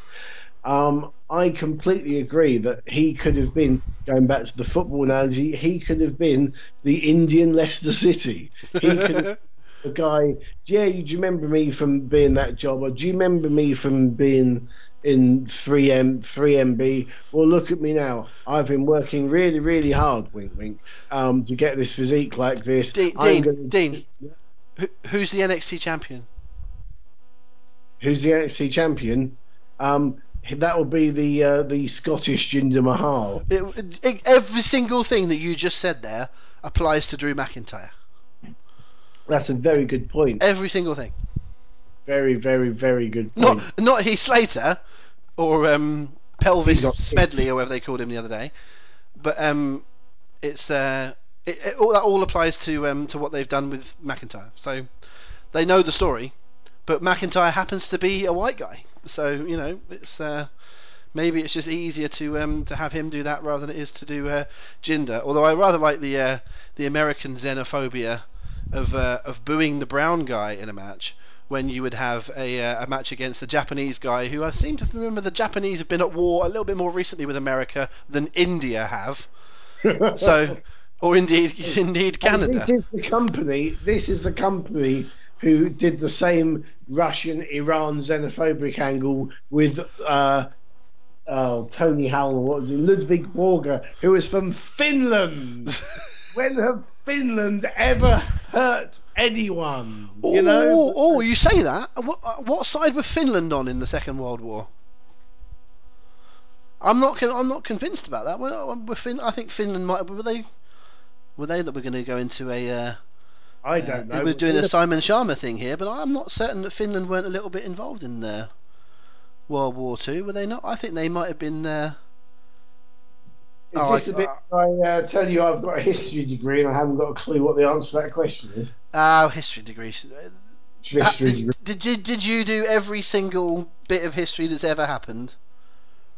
um, I completely agree that he could have been going back to the football analogy. He could have been the Indian Leicester City. He could have the guy. Yeah, do you remember me from being that job, or do you remember me from being in 3M 3MB? Well, look at me now. I've been working really, really hard. Wink, wink. Um, to get this physique like this. Dean, Dean, gonna... Dean who's the NXT champion? Who's the NXT champion? Um, that would be the uh, the Scottish Jinder Mahal. It, it, every single thing that you just said there applies to Drew McIntyre. That's a very good point. Every single thing. Very, very, very good point. Not not Heath Slater or um, Pelvis Smedley or whatever they called him the other day, but um, it's uh, it, it, all, that all applies to um, to what they've done with McIntyre. So they know the story, but McIntyre happens to be a white guy. So you know, it's uh, maybe it's just easier to um, to have him do that rather than it is to do uh, Jinder. Although I rather like the uh, the American xenophobia of uh, of booing the brown guy in a match when you would have a, uh, a match against the Japanese guy who I seem to remember the Japanese have been at war a little bit more recently with America than India have. so or indeed indeed Canada. This is the company. This is the company who did the same Russian Iran xenophobic angle with uh, oh, Tony Halme. What was it? Ludvig Borga, who was from Finland. when have Finland ever hurt anyone? You oh, know? oh, you say that? What, what side were Finland on in the Second World War? I'm not. I'm not convinced about that. Well, we're fin- I think Finland might. Were they? Were they that we're going to go into a? Uh, I don't uh, know. We're doing a Simon Schama thing here, but I'm not certain that Finland weren't a little bit involved in uh, World War Two. Were they not? I think they might have been. Uh, Is Oh, this I- the bit I uh, tell you I've got a history degree and I haven't got a clue what the answer to that question is? ah, history degrees. Uh, History did, degree. did, did, did you do every single bit of history that's ever happened?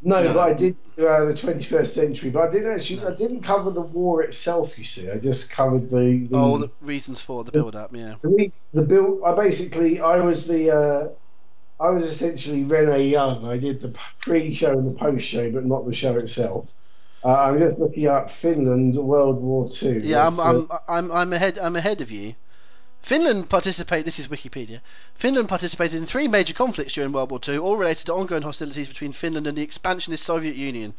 No, No. but I did uh, the 21st century, but I didn't actually. I didn't cover the war itself. You see, I just covered the. the Oh, the reasons for the build-up. Yeah. The, the bill. I basically, I was the. Uh, I was essentially Renee Young. I did the pre-show and the post-show, but not the show itself. Uh, I'm just looking up Finland, World War Two. Yeah, I'm, uh, I'm, I'm, I'm ahead. I'm ahead of you. Finland participated, This is Wikipedia. Finland participated in three major conflicts during World War II, all related to ongoing hostilities between Finland and the expansionist Soviet Union.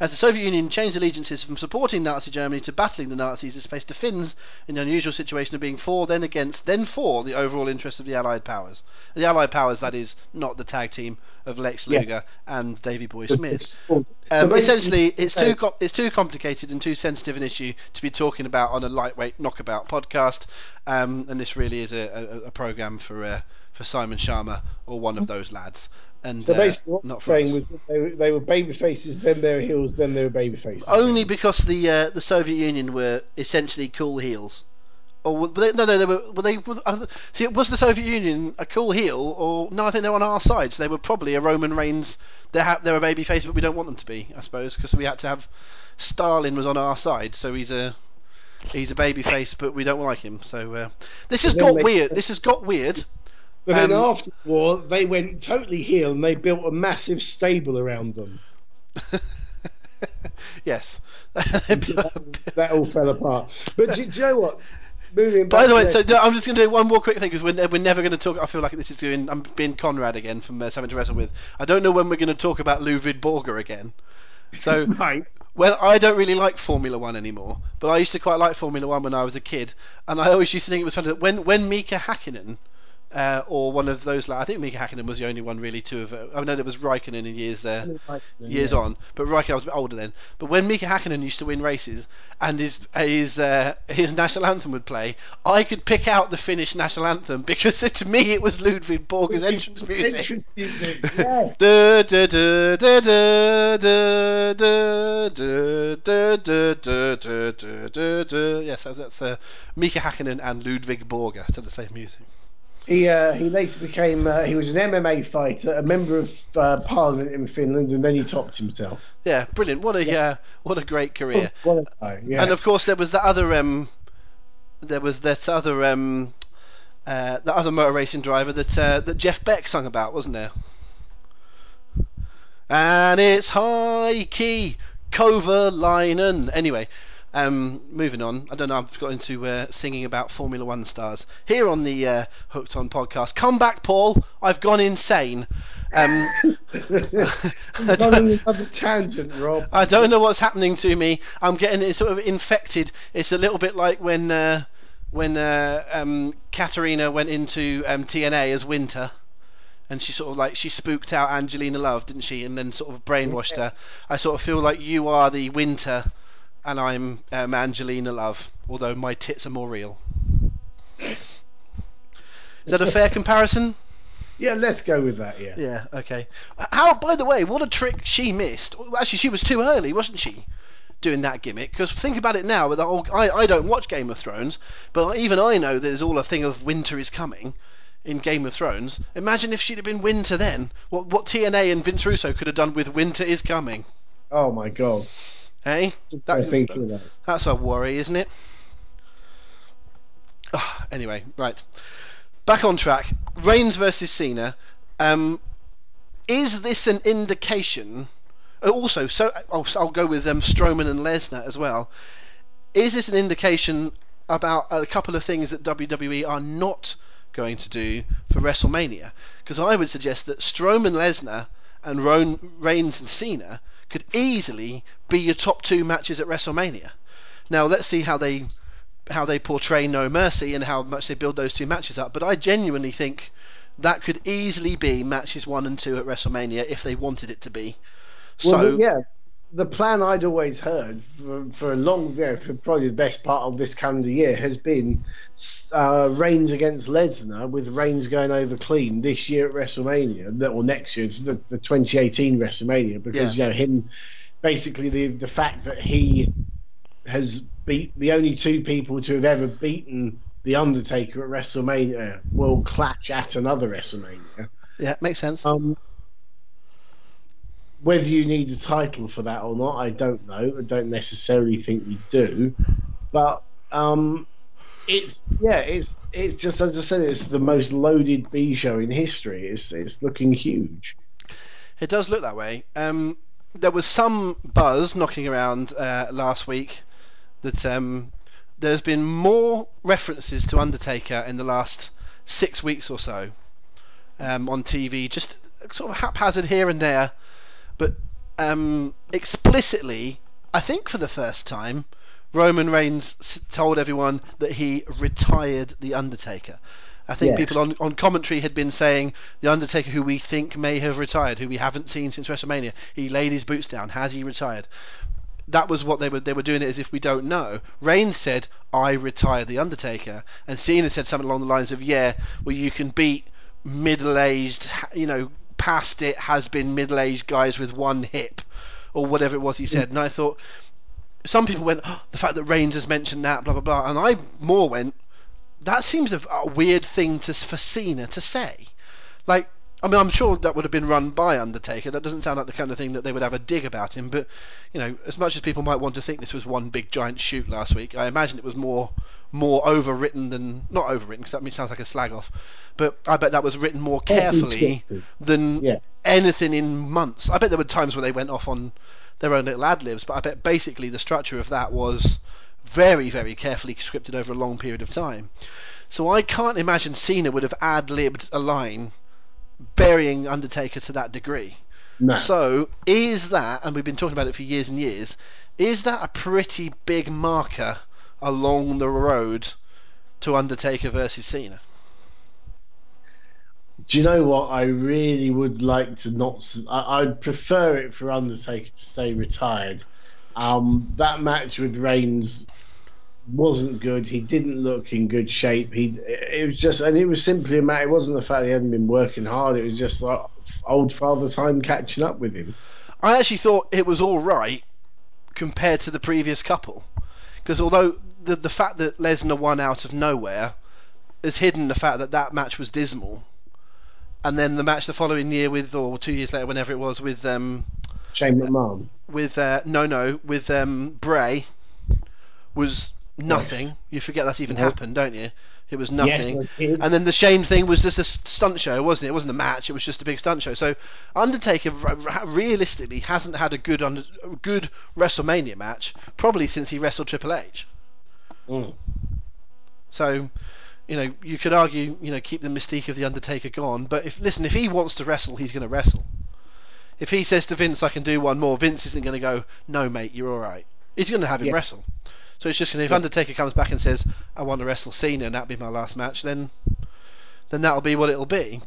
As the Soviet Union changed allegiances from supporting Nazi Germany to battling the Nazis, this placed the Finns in the unusual situation of being for, then against, then for the overall interests of the Allied powers. The Allied powers, that is, not the tag team of Lex Yeah. Luger and Davy Boy Smith. so Um, basically- essentially, it's too com- it's too complicated and too sensitive an issue to be talking about on a lightweight knockabout podcast. Um, and this really is a, a, a program for uh, for Simon Schama or one of those lads. And So uh, basically, what not saying was they were, they were baby faces, then they were heels, then they were baby faces. only because the uh, the Soviet Union were essentially cool heels. Or they, no, no, they were. Were they? Were, uh, see, was the Soviet Union a cool heel, or no? I think they were on our side. So they were probably a Roman Reigns. They ha- they're a baby face, but we don't want them to be, I suppose, because we had to have Stalin was on our side, so he's a he's a baby face, but we don't like him. So uh, this has got weird. This has got weird. But then Um, after the war, they went totally heel and they built a massive stable around them. yes. That all fell apart. But do, do you know what? Moving By the way, so no, I'm just going to do one more quick thing because we're, we're never going to talk. I feel like this is doing. I'm being Conrad again from uh, something to wrestle with. I don't know when we're going to talk about Ludvig Borga again. So, right. well, I don't really like Formula One anymore, but I used to quite like Formula One when I was a kid, and I always used to think it was funny that when when Mika Hakkinen. Uh, or one of those. Like, I think Mika Hakkinen was the only one really to have. Uh, I know there was Raikkonen in years there, years on. But Raikkonen, was a bit older then. But when Mika Hakkinen used to win races and his his uh, his national anthem would play, I could pick out the Finnish national anthem because to me it was Ludvig Borga's entrance music. Entrance music, yes. Da, da, da, da, da, da, da, da, da, da, da, da, da, da, da. Yes, that's, that's uh, Mika Hakkinen and Ludvig Borga to the same music. He uh, he later became uh, he was an MMA fighter, a member of uh, Parliament in Finland, and then he topped himself. Yeah, brilliant. What a uh, what a great career. What a guy! Yeah. And of course, there was that other um, there was that other um, uh, that other motor racing driver that uh, that Jeff Beck sung about, wasn't there? And it's Heikki Kovalainen. Anyway, um, moving on. I don't know. I've got into uh, singing about Formula One stars here on the uh, Hooked On podcast. Come back, Paul. I've gone insane. Um, I Gone on don't- another tangent, Rob. I don't know what's happening to me. I'm getting it sort of infected. It's a little bit like when uh, when uh, um, Katarina went into um, TNA as Winter, and she sort of like she spooked out Angelina Love, didn't she? And then sort of brainwashed her. I sort of feel like you are the Winter, and I'm um, Angelina Love. Although my tits are more real. Is that a fair comparison? Yeah, let's go with that. Yeah. Yeah, okay. How, by the way, what a trick she missed. Actually, she was too early, wasn't she? Doing that gimmick. Because think about it now. With the whole, I, I don't watch Game of Thrones, but even I know there's all a thing of winter is coming in Game of Thrones. Imagine if she'd have been winter then. What what TNA and Vince Russo could have done with winter is coming. Oh my god. Hey, I think of that. that's a worry, isn't it? Ah, anyway, right. Back on track. Reigns versus Cena. Um, is this an indication? oh, Also, so I'll, I'll go with um, Strowman and Lesnar as well. is this an indication about a couple of things that WWE are not going to do for WrestleMania? Because I would suggest that Strowman, Lesnar, and Reigns and Cena could easily be your top two matches at WrestleMania. Now let's see how they how they portray No Mercy and how much they build those two matches up. But I genuinely think that could easily be matches one and two at WrestleMania if they wanted it to be. So well, yeah, the plan I'd always heard for, for a long, know, for probably the best part of this calendar year has been uh, Reigns against Lesnar, with Reigns going over clean this year at WrestleMania, or next year, the, the 2018 WrestleMania, because yeah. you know him, basically the the fact that he has beat the only two people to have ever beaten the Undertaker at WrestleMania will clash at another WrestleMania. Yeah, makes sense. Um, whether you need a title for that or not, I don't know. I don't necessarily think you do, but um, it's yeah, it's it's just as I said, it's the most loaded B show in history. It's it's looking huge. It does look that way. Um, there was some buzz knocking around uh, last week that um, there's been more references to Undertaker in the last six weeks or so um, on TV, just sort of haphazard here and there but um, explicitly, I think for the first time, Roman Reigns told everyone that he retired the Undertaker. I think yes. people on, on commentary had been saying the Undertaker, who we think may have retired, who we haven't seen since WrestleMania, he laid his boots down. Has he retired? That was what they were. They were doing it as if we don't know. Reigns said, "I retire the Undertaker," and Cena said something along the lines of, "Yeah, well, you can beat middle-aged, you know, past it has been middle-aged guys with one hip, or whatever it was he said. Mm. And I thought some people went, oh, the fact that Reigns has mentioned that, blah blah blah, and I more went, that seems a, a weird thing to for Cena to say. Like, I mean, I'm sure that would have been run by Undertaker. That doesn't sound like the kind of thing that they would have a dig about him. But you know, as much as people might want to think this was one big giant shoot last week, I imagine it was more more overwritten than not overwritten because that sounds like a slag off. But I bet that was written more carefully than yeah. anything in months. I bet there were times where they went off on their own little ad libs, but I bet basically the structure of that was very, very carefully scripted over a long period of time. So I can't imagine Cena would have ad libbed a line burying Undertaker to that degree. No. So is that, and we've been talking about it for years and years, is that a pretty big marker along the road to Undertaker versus Cena. Do you know what? I really would like to not. I, would prefer it for Undertaker to stay retired. Um, that match with Reigns wasn't good. He didn't look in good shape. He it was just, and it was simply a matter. It wasn't the fact he hadn't been working hard. It was just like old father time catching up with him. I actually thought it was all right compared to the previous couple, because although the the fact that Lesnar won out of nowhere has hidden the fact that that match was dismal. And then the match the following year with, or two years later, whenever it was, with um, Shane McMahon. With uh, no, no, with um, Bray was nothing. Yes. You forget that even happened, don't you? It was nothing. Yes, and then the Shane thing was just a stunt show, wasn't it? It wasn't a match. It was just a big stunt show. So Undertaker realistically hasn't had a good under, good WrestleMania match probably since he wrestled Triple H. Mm. So, you know, you could argue, you know, keep the mystique of the Undertaker gone. But if listen, if he wants to wrestle, he's going to wrestle. If he says to Vince, "I can do one more," Vince isn't going to go, "No, mate, you're all right." He's going to have him yeah. wrestle. So it's just going to if. Undertaker comes back and says, "I want to wrestle Cena," and that'll be my last match, then then that'll be what it'll be.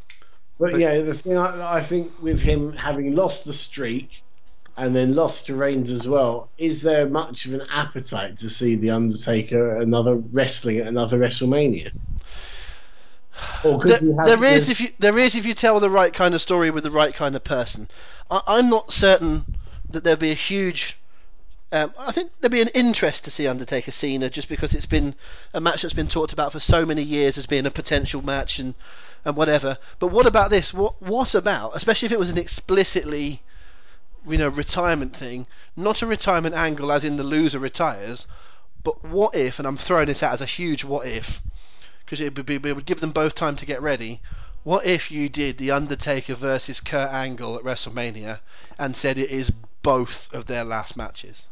But, but yeah, the thing I, I think with him having lost the streak and then lost to Reigns as well. Is there much of an appetite to see the Undertaker another wrestling at another WrestleMania? there, there is if you there is if you tell the right kind of story with the right kind of person. I, am not certain that there'll be a huge. Um, I think there'd be an interest to see Undertaker Cena just because it's been a match that's been talked about for so many years as being a potential match and and whatever. But what about this? What what about, especially if it was an explicitly you know retirement thing, not a retirement angle as in the loser retires, but what if? And I'm throwing this out as a huge what if, because it would be it would give them both time to get ready. What if you did the Undertaker versus Kurt Angle at WrestleMania and said it is both of their last matches?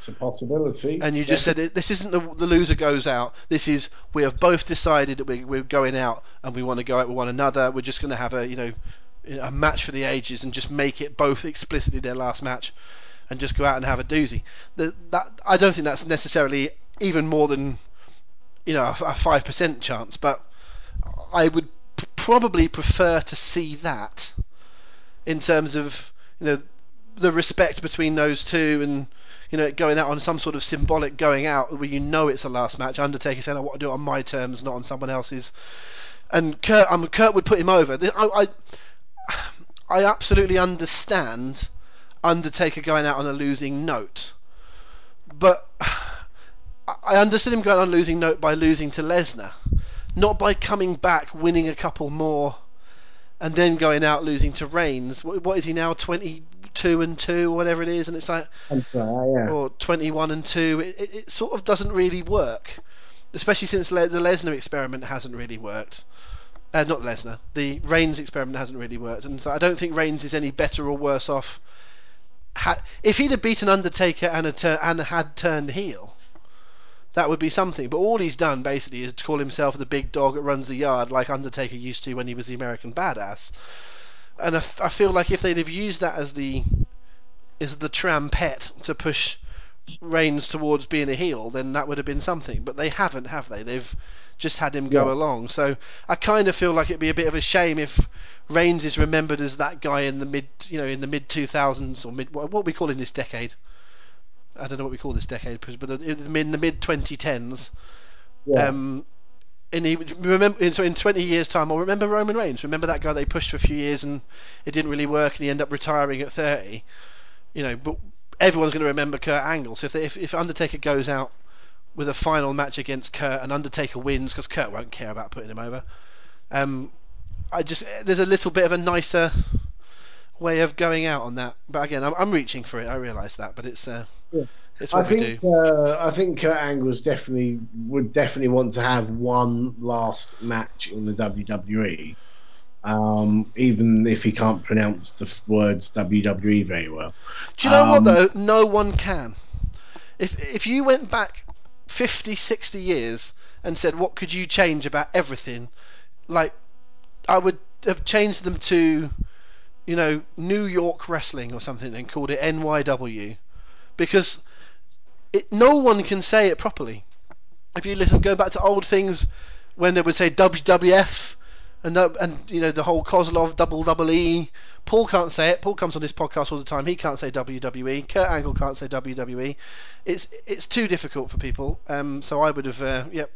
It's a possibility. And you just said this isn't the, the loser goes out. This is we have both decided that we, we're going out and we want to go out with one another. We're just going to have a you know a match for the ages and just make it both explicitly their last match and just go out and have a doozy. The, that I don't think that's necessarily even more than you know a five percent chance, but I would p- probably prefer to see that in terms of you know the respect between those two and you know going out on some sort of symbolic going out where you know it's the last match. Undertaker saying I want to do it on my terms, not on someone else's. And Kurt, I mean, Kurt would put him over. I, I, I absolutely understand Undertaker going out on a losing note, but I understood him going on a losing note by losing to Lesnar, not by coming back, winning a couple more, and then going out losing to Reigns. What, is he now? Twenty two and two, or whatever it is, and it's like, yeah. or twenty one and two. It, it, it, sort of doesn't really work, especially since Le- the Lesnar experiment hasn't really worked. Uh, not Lesnar. The Reigns experiment hasn't really worked, and so I don't think Reigns is any better or worse off. Ha- if he'd have beaten Undertaker and, tur- and had turned heel, that would be something. But all he's done basically is to call himself the big dog that runs the yard, like Undertaker used to when he was the American Badass and I, I feel like if they'd have used that as the as the trampet to push Reigns towards being a heel, then that would have been something. But they haven't, have they? They've just had him go Yeah. along. So I kind of feel like it'd be a bit of a shame if Reigns is remembered as that guy in the mid, you know, in the mid 2000s or mid what, what we call in this decade. I don't know what we call this decade, but in the mid 2010s. Yeah. Um, and he remember so in 20 years time, I'll remember Roman Reigns. Remember that guy they pushed for a few years and it didn't really work, and he ended up retiring at 30. You know, but everyone's going to remember Kurt Angle. So if they, if, if Undertaker goes out with a final match against Kurt and Undertaker wins, because Kurt won't care about putting him over, um, I just there's a little bit of a nicer way of going out on that. But again, I'm, I'm reaching for it. I realise that, but it's uh, Yeah. I what think uh, I think Kurt Angle's definitely would definitely want to have one last match in the WWE, um, even if he can't pronounce the words WWE very well. Do you know what Um, though? No one can. If if you went back 50, 60 years and said what could you change about everything, like I would have changed them to, you know, New York Wrestling or something and called it NYW, because it, no one can say it properly. If you listen, go back to old things when they would say WWF and and you know the whole Kozlov double double E. Paul can't say it. Paul comes on this podcast all the time. He can't say WWE. Kurt Angle can't say WWE. It's it's too difficult for people. Um, so I would have uh, yep.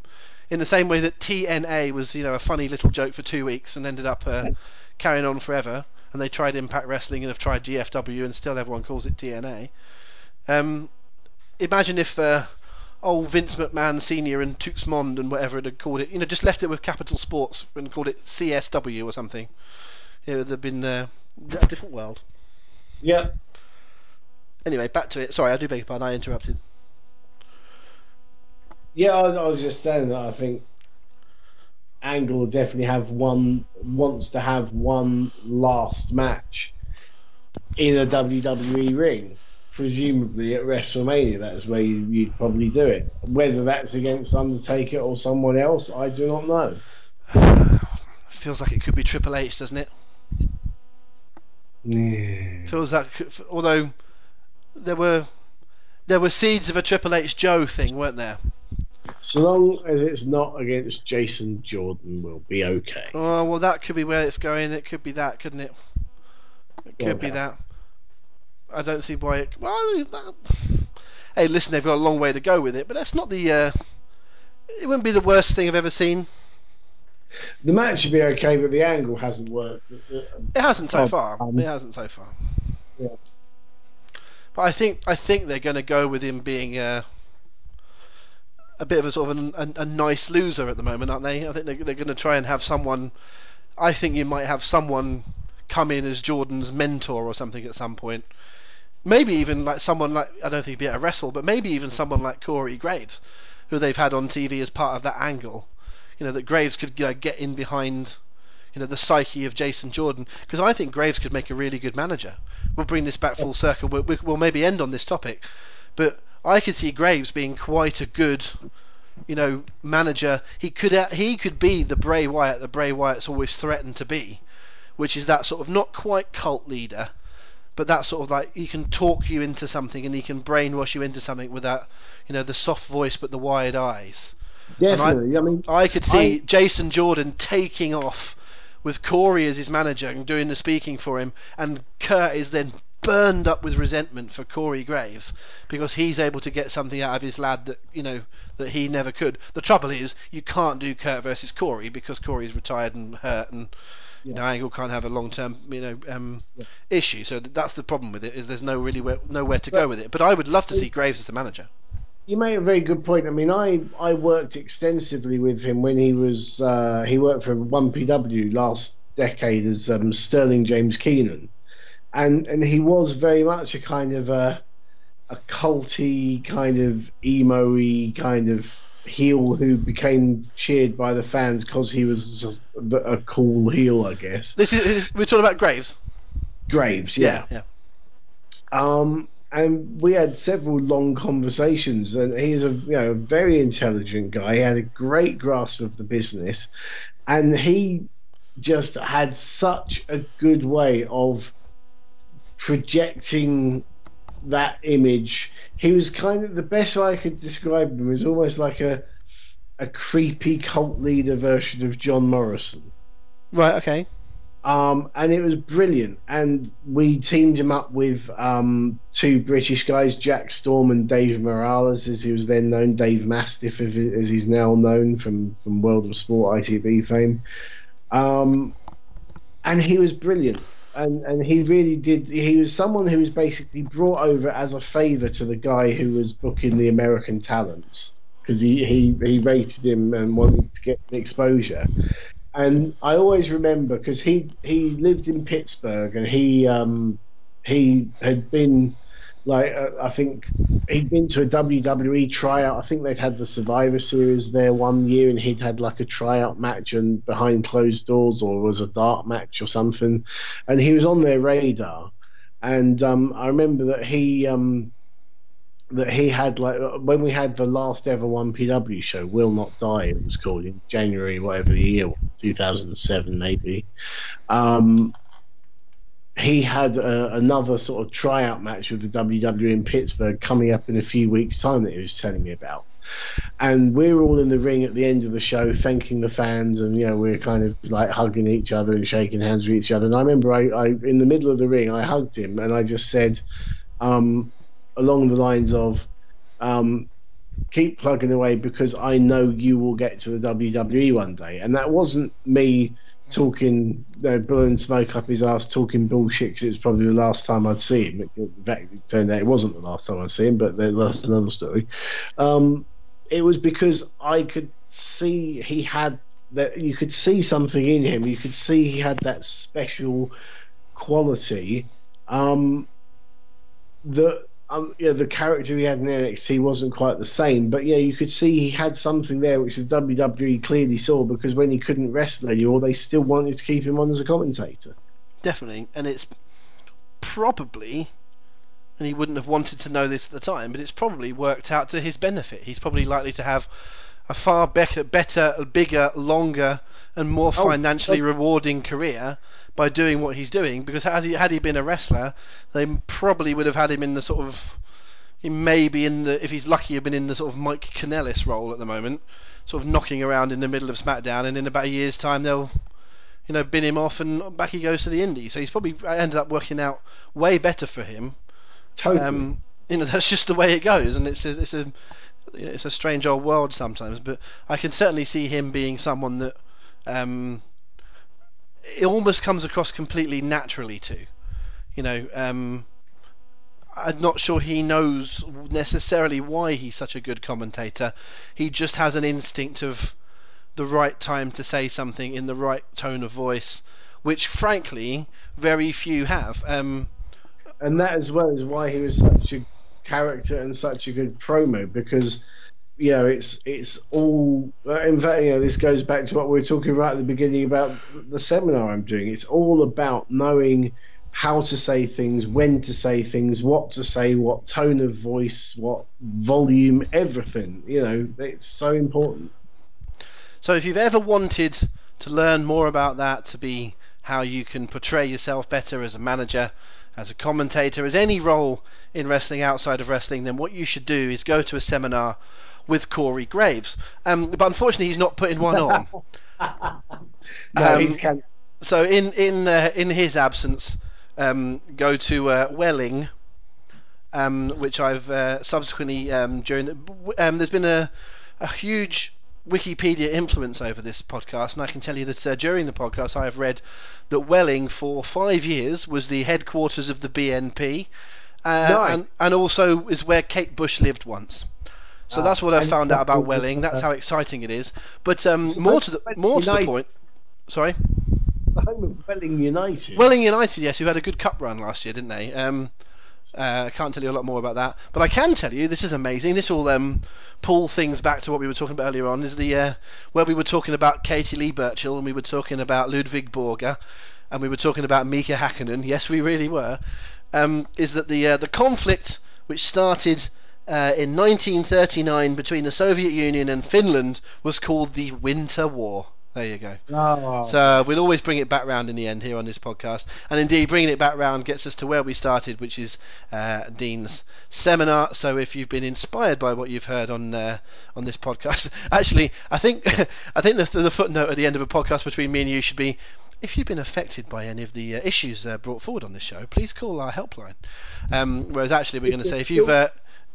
In the same way that TNA was you know a funny little joke for two weeks and ended up uh, carrying on forever. And they tried Impact Wrestling and have tried GFW and still everyone calls it TNA. Um, imagine if uh, old Vince McMahon Senior and Toots Mondt and whatever it had called it, you know, just left it with Capitol Sports and called it CSW or something. It would have been uh, a different world. Yeah, Anyway, back to it. Sorry, I do beg your pardon. I interrupted. yeah. I, I was just saying that I think Angle will definitely have one wants to have one last match in a WWE ring. Presumably at WrestleMania, that's where you, you'd probably do it. Whether that's against Undertaker or someone else, I do not know. Feels like it could be Triple H, doesn't it? Yeah. Feels like, although there were there were seeds of a Triple H Joe thing, weren't there? So long as it's not against Jason Jordan, we'll be okay. Oh well, that could be where it's going. It could be that, couldn't it? It could be that. I don't see why it. Well, that, hey, listen, they've got a long way to go with it, but that's not the. Uh, it wouldn't be the worst thing I've ever seen. The match should be okay, but the angle hasn't worked. It hasn't so Oh, far. um, it hasn't so far. Yeah. But I think I think they're going to go with him being a a bit of a sort of an, a, a nice loser at the moment, aren't they? I think they're, they're going to try and have someone. I think you might have someone come in as Jordan's mentor or something at some point. Maybe even like someone like I don't think he'd be able to wrestle, but maybe even mm. someone like Corey Graves, who they've had on TV as part of that angle. You know that Graves could you know, get in behind, you know, the psyche of Jason Jordan because I think Graves could make a really good manager. We'll bring this back full circle. We'll, we'll maybe end on this topic, but I could see Graves being quite a good, you know, manager. He could uh, he could be the Bray Wyatt that Bray Wyatt's always threatened to be, which is that sort of not quite cult leader, but that sort of like he can talk you into something and he can brainwash you into something without, you know, the soft voice but the wide eyes. Definitely. I, I, mean, I could see I, Jason Jordan taking off with Corey as his manager and doing the speaking for him, and Kurt is then burned up with resentment for Corey Graves because he's able to get something out of his lad that you know that he never could. The trouble is you can't do Kurt versus Corey because Corey's retired and hurt and. Yeah. You know, Angle can't have a long-term, you know, um, yeah. issue. So that's the problem with it. Is there's no really where, nowhere to but, go with it. But I would love to see Graves as the manager. You made a very good point. I mean, I, I worked extensively with him when he was uh, he worked for One PW last decade as um, Sterling James Keenan, and and he was very much a kind of a a culty kind of emo-y kind of heel who became cheered by the fans because he was a, a, cool heel, I guess. This is we're talking about Graves. Graves, yeah, yeah. yeah. Um, and we had several long conversations. And he's a you know a very intelligent guy. He had a great grasp of the business, and he just had such a good way of projecting that image. He was kind of the best way I could describe him was almost like a a creepy cult leader version of John Morrison. Right. Okay. Um, and it was brilliant. And we teamed him up with um, two British guys, Jack Storm and Dave Morales, as he was then known, Dave Mastiff, as he's now known from, from World of Sport ITV fame. Um, and he was brilliant. And, and he really did. He was someone who was basically brought over as a favour to the guy who was booking the American talents because he, he, he rated him and wanted to get exposure and I always remember because he he lived in Pittsburgh and he um, he had been like uh, I think he'd been to a WWE tryout. I think they'd had the Survivor Series there one year, and he'd had like a tryout match and behind closed doors, or was a dark match or something, and he was on their radar. And um, I remember that he um, that he had like when we had the last ever one PW show, Will Not Die, it was called in January, whatever the year, 2007 maybe. Um, he had uh, another sort of tryout match with the WWE in Pittsburgh coming up in a few weeks' time that he was telling me about. And we were all in the ring at the end of the show, thanking the fans, and you know we are kind of like hugging each other and shaking hands with each other. And I remember I, I in the middle of the ring, I hugged him and I just said, um, along the lines of um, keep plugging away because I know you will get to the WWE one day. And that wasn't me talking, you know, blowing smoke up his ass, talking bullshit because it was probably the last time I'd see him. In fact, it turned out it wasn't the last time I'd see him, but that's another story. Um, it was because I could see he had that, you could see something in him. You could see he had that special quality um, that um, yeah, the character he had in NXT wasn't quite the same, but yeah, you could see he had something there which the WWE clearly saw because when he couldn't wrestle anymore, they still wanted to keep him on as a commentator. Definitely, and it's probably, and he wouldn't have wanted to know this at the time, but it's probably worked out to his benefit. He's probably likely to have a far better, better, bigger, longer, and more oh, financially oh, rewarding career by doing what he's doing. Because had he had he been a wrestler, they probably would have had him in the sort of he may be in the if he's lucky, have been in the sort of Mike Kanellis role at the moment, sort of knocking around in the middle of SmackDown, and in about a year's time they'll you know bin him off and back he goes to the Indies. So he's probably ended up working out way better for him. Totally. Um, you know that's just the way it goes, and it's a, it's a it's a strange old world sometimes. But I can certainly see him being someone that um, it almost comes across completely naturally to. You know, um, I'm not sure he knows necessarily why he's such a good commentator. He just has an instinct of the right time to say something in the right tone of voice, which frankly very few have. Um, and that as well is why he was such a character and such a good promo because you know, it's it's all. In fact, you know, this goes back to what we were talking about at the beginning about the seminar I'm doing. It's all about knowing how to say things, when to say things, what to say, what tone of voice, what volume, everything. You know, it's so important. So if you've ever wanted to learn more about that, to be how you can portray yourself better as a manager, as a commentator, as any role in wrestling outside of wrestling, then what you should do is go to a seminar with Corey Graves. Um, but unfortunately, he's not putting one on. no, um, he's can- So in in uh, in his absence, um, go to uh, Welling, um, which I've uh, subsequently um, during. Um, there's been a a huge Wikipedia influence over this podcast, and I can tell you that uh, during the podcast I have read that Welling for five years was the headquarters of the BNP, uh, and, and also is where Kate Bush lived once. So that's what I found out about Welling. That's how exciting it is. But um, more to the more to the point. Sorry. It's the home of Welling United. Welling United, yes, who had a good cup run last year, didn't they? Um, uh, I can't tell you a lot more about that, but I can tell you this is amazing. This will um, pull things back to what we were talking about earlier on. Is the uh, where we were talking about Katie Lea Burchill and we were talking about Ludvig Borga and we were talking about Mika Hakkinen. Yes, we really were. Um, is that the uh, the conflict which started uh, in 1939 between the Soviet Union and Finland was called the Winter War. There you go. Oh, so we'll always bring it back round in the end here on this podcast, and indeed bringing it back round gets us to where we started, which is uh, Dean's seminar. So if you've been inspired by what you've heard on uh, on this podcast, actually, I think I think the, the, footnote at the end of a podcast between me and you should be. If you've been affected by any of the uh, issues uh, brought forward on this show, please call our helpline. Um, whereas actually, we're going to say if you've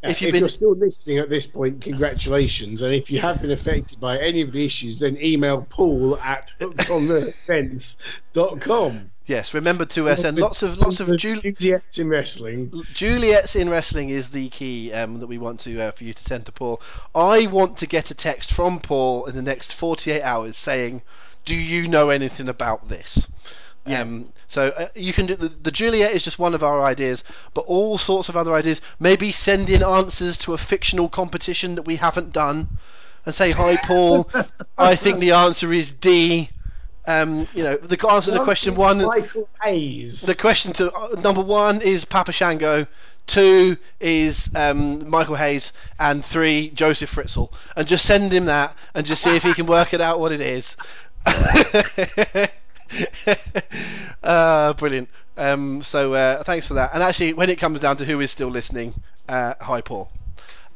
uh, if, if been... you're still listening at this point, congratulations. And if you have been affected by any of the issues, then email paul at hookedonthefence.com. Yes, remember to uh, send lots of lots of Juli- Juliet's in wrestling. Juliet's in wrestling is the key um, that we want to uh, for you to send to Paul. I want to get a text from Paul in the next 48 hours saying, "Do you know anything about this?" Yes. Um, so uh, you can do the, the, Juliet is just one of our ideas, but all sorts of other ideas. Maybe send in answers to a fictional competition that we haven't done, and say, "Hi, Paul. I think the answer is D." Um, you know, the answer to question one. Michael Hayes. The question to uh, number one is Papa Shango. Two is um, Michael Hayes, and three Josef Fritzl, and just send him that, and just see if he can work it out what it is. uh, brilliant. Um, so uh, thanks for that. And actually, when it comes down to who is still listening, uh, hi Paul.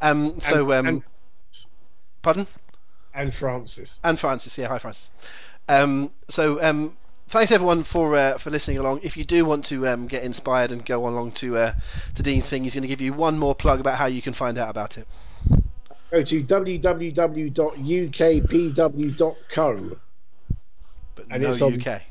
Um, so, um, and, pardon? And Francis. And Francis, yeah, hi Francis. Um, so um, thanks everyone for uh, for listening along. If you do want to um, get inspired and go along to uh, to Dean's thing, he's going to give you one more plug about how you can find out about it. Go to www.ukpw.co but and no it's on, UK.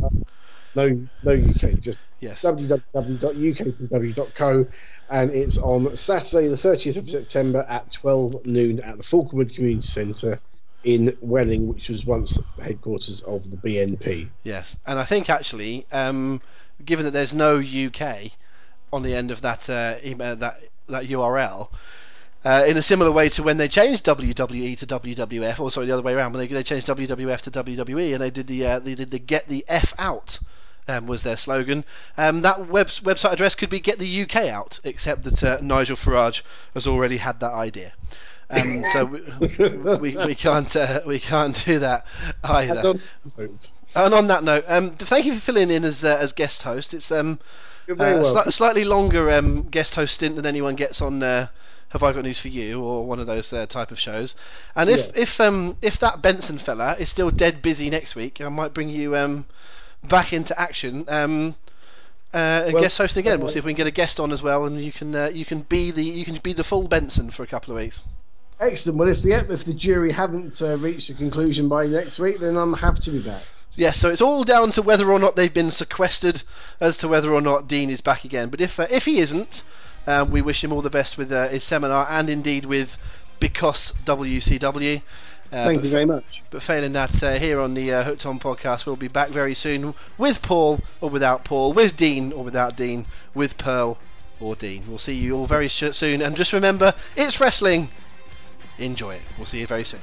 no, no UK. Just yes. www.ukpw.co, and it's on Saturday, the 30th of September at 12 noon at the Falconwood Community Centre in Welling, which was once headquarters of the BNP. Yes, and I think actually, um, given that there's no UK on the end of that uh, email, that that URL, uh, in a similar way to when they changed WWE to WWF, or sorry, the other way around, when they, they changed WWF to WWE, and they did the uh, they did the Get the F Out. Um, was their slogan. Um, that web, website address could be Get the UK Out, except that uh, Nigel Farage has already had that idea. Um, so we, we, we can't uh, we can't do that either. And on that note, um, thank you for filling in as uh, as guest host. It's um, uh, sli- slightly longer um, guest host stint than anyone gets on uh, have I got news for you or one of those uh, type of shows. And if yeah. if um if that Benson fella is still dead busy next week, I might bring you um back into action. Um, uh, well, guest host again. We'll see if we can get a guest on as well, and you can uh, you can be the you can be the full Benson for a couple of weeks. Excellent. Well, if the if the jury haven't uh, reached a conclusion by next week, then I'm happy to be back. Yes, so it's all down to whether or not they've been sequestered, as to whether or not Dean is back again. But if uh, if he isn't, um, we wish him all the best with uh, his seminar and indeed with Because WCW. Uh, Thank you very much. But failing that, uh, here on the uh, Hooked On podcast, we'll be back very soon with Paul or without Paul, with Dean or without Dean, with Pearl or Dean. We'll see you all very soon. And just remember, it's wrestling. Enjoy it. We'll see you very soon.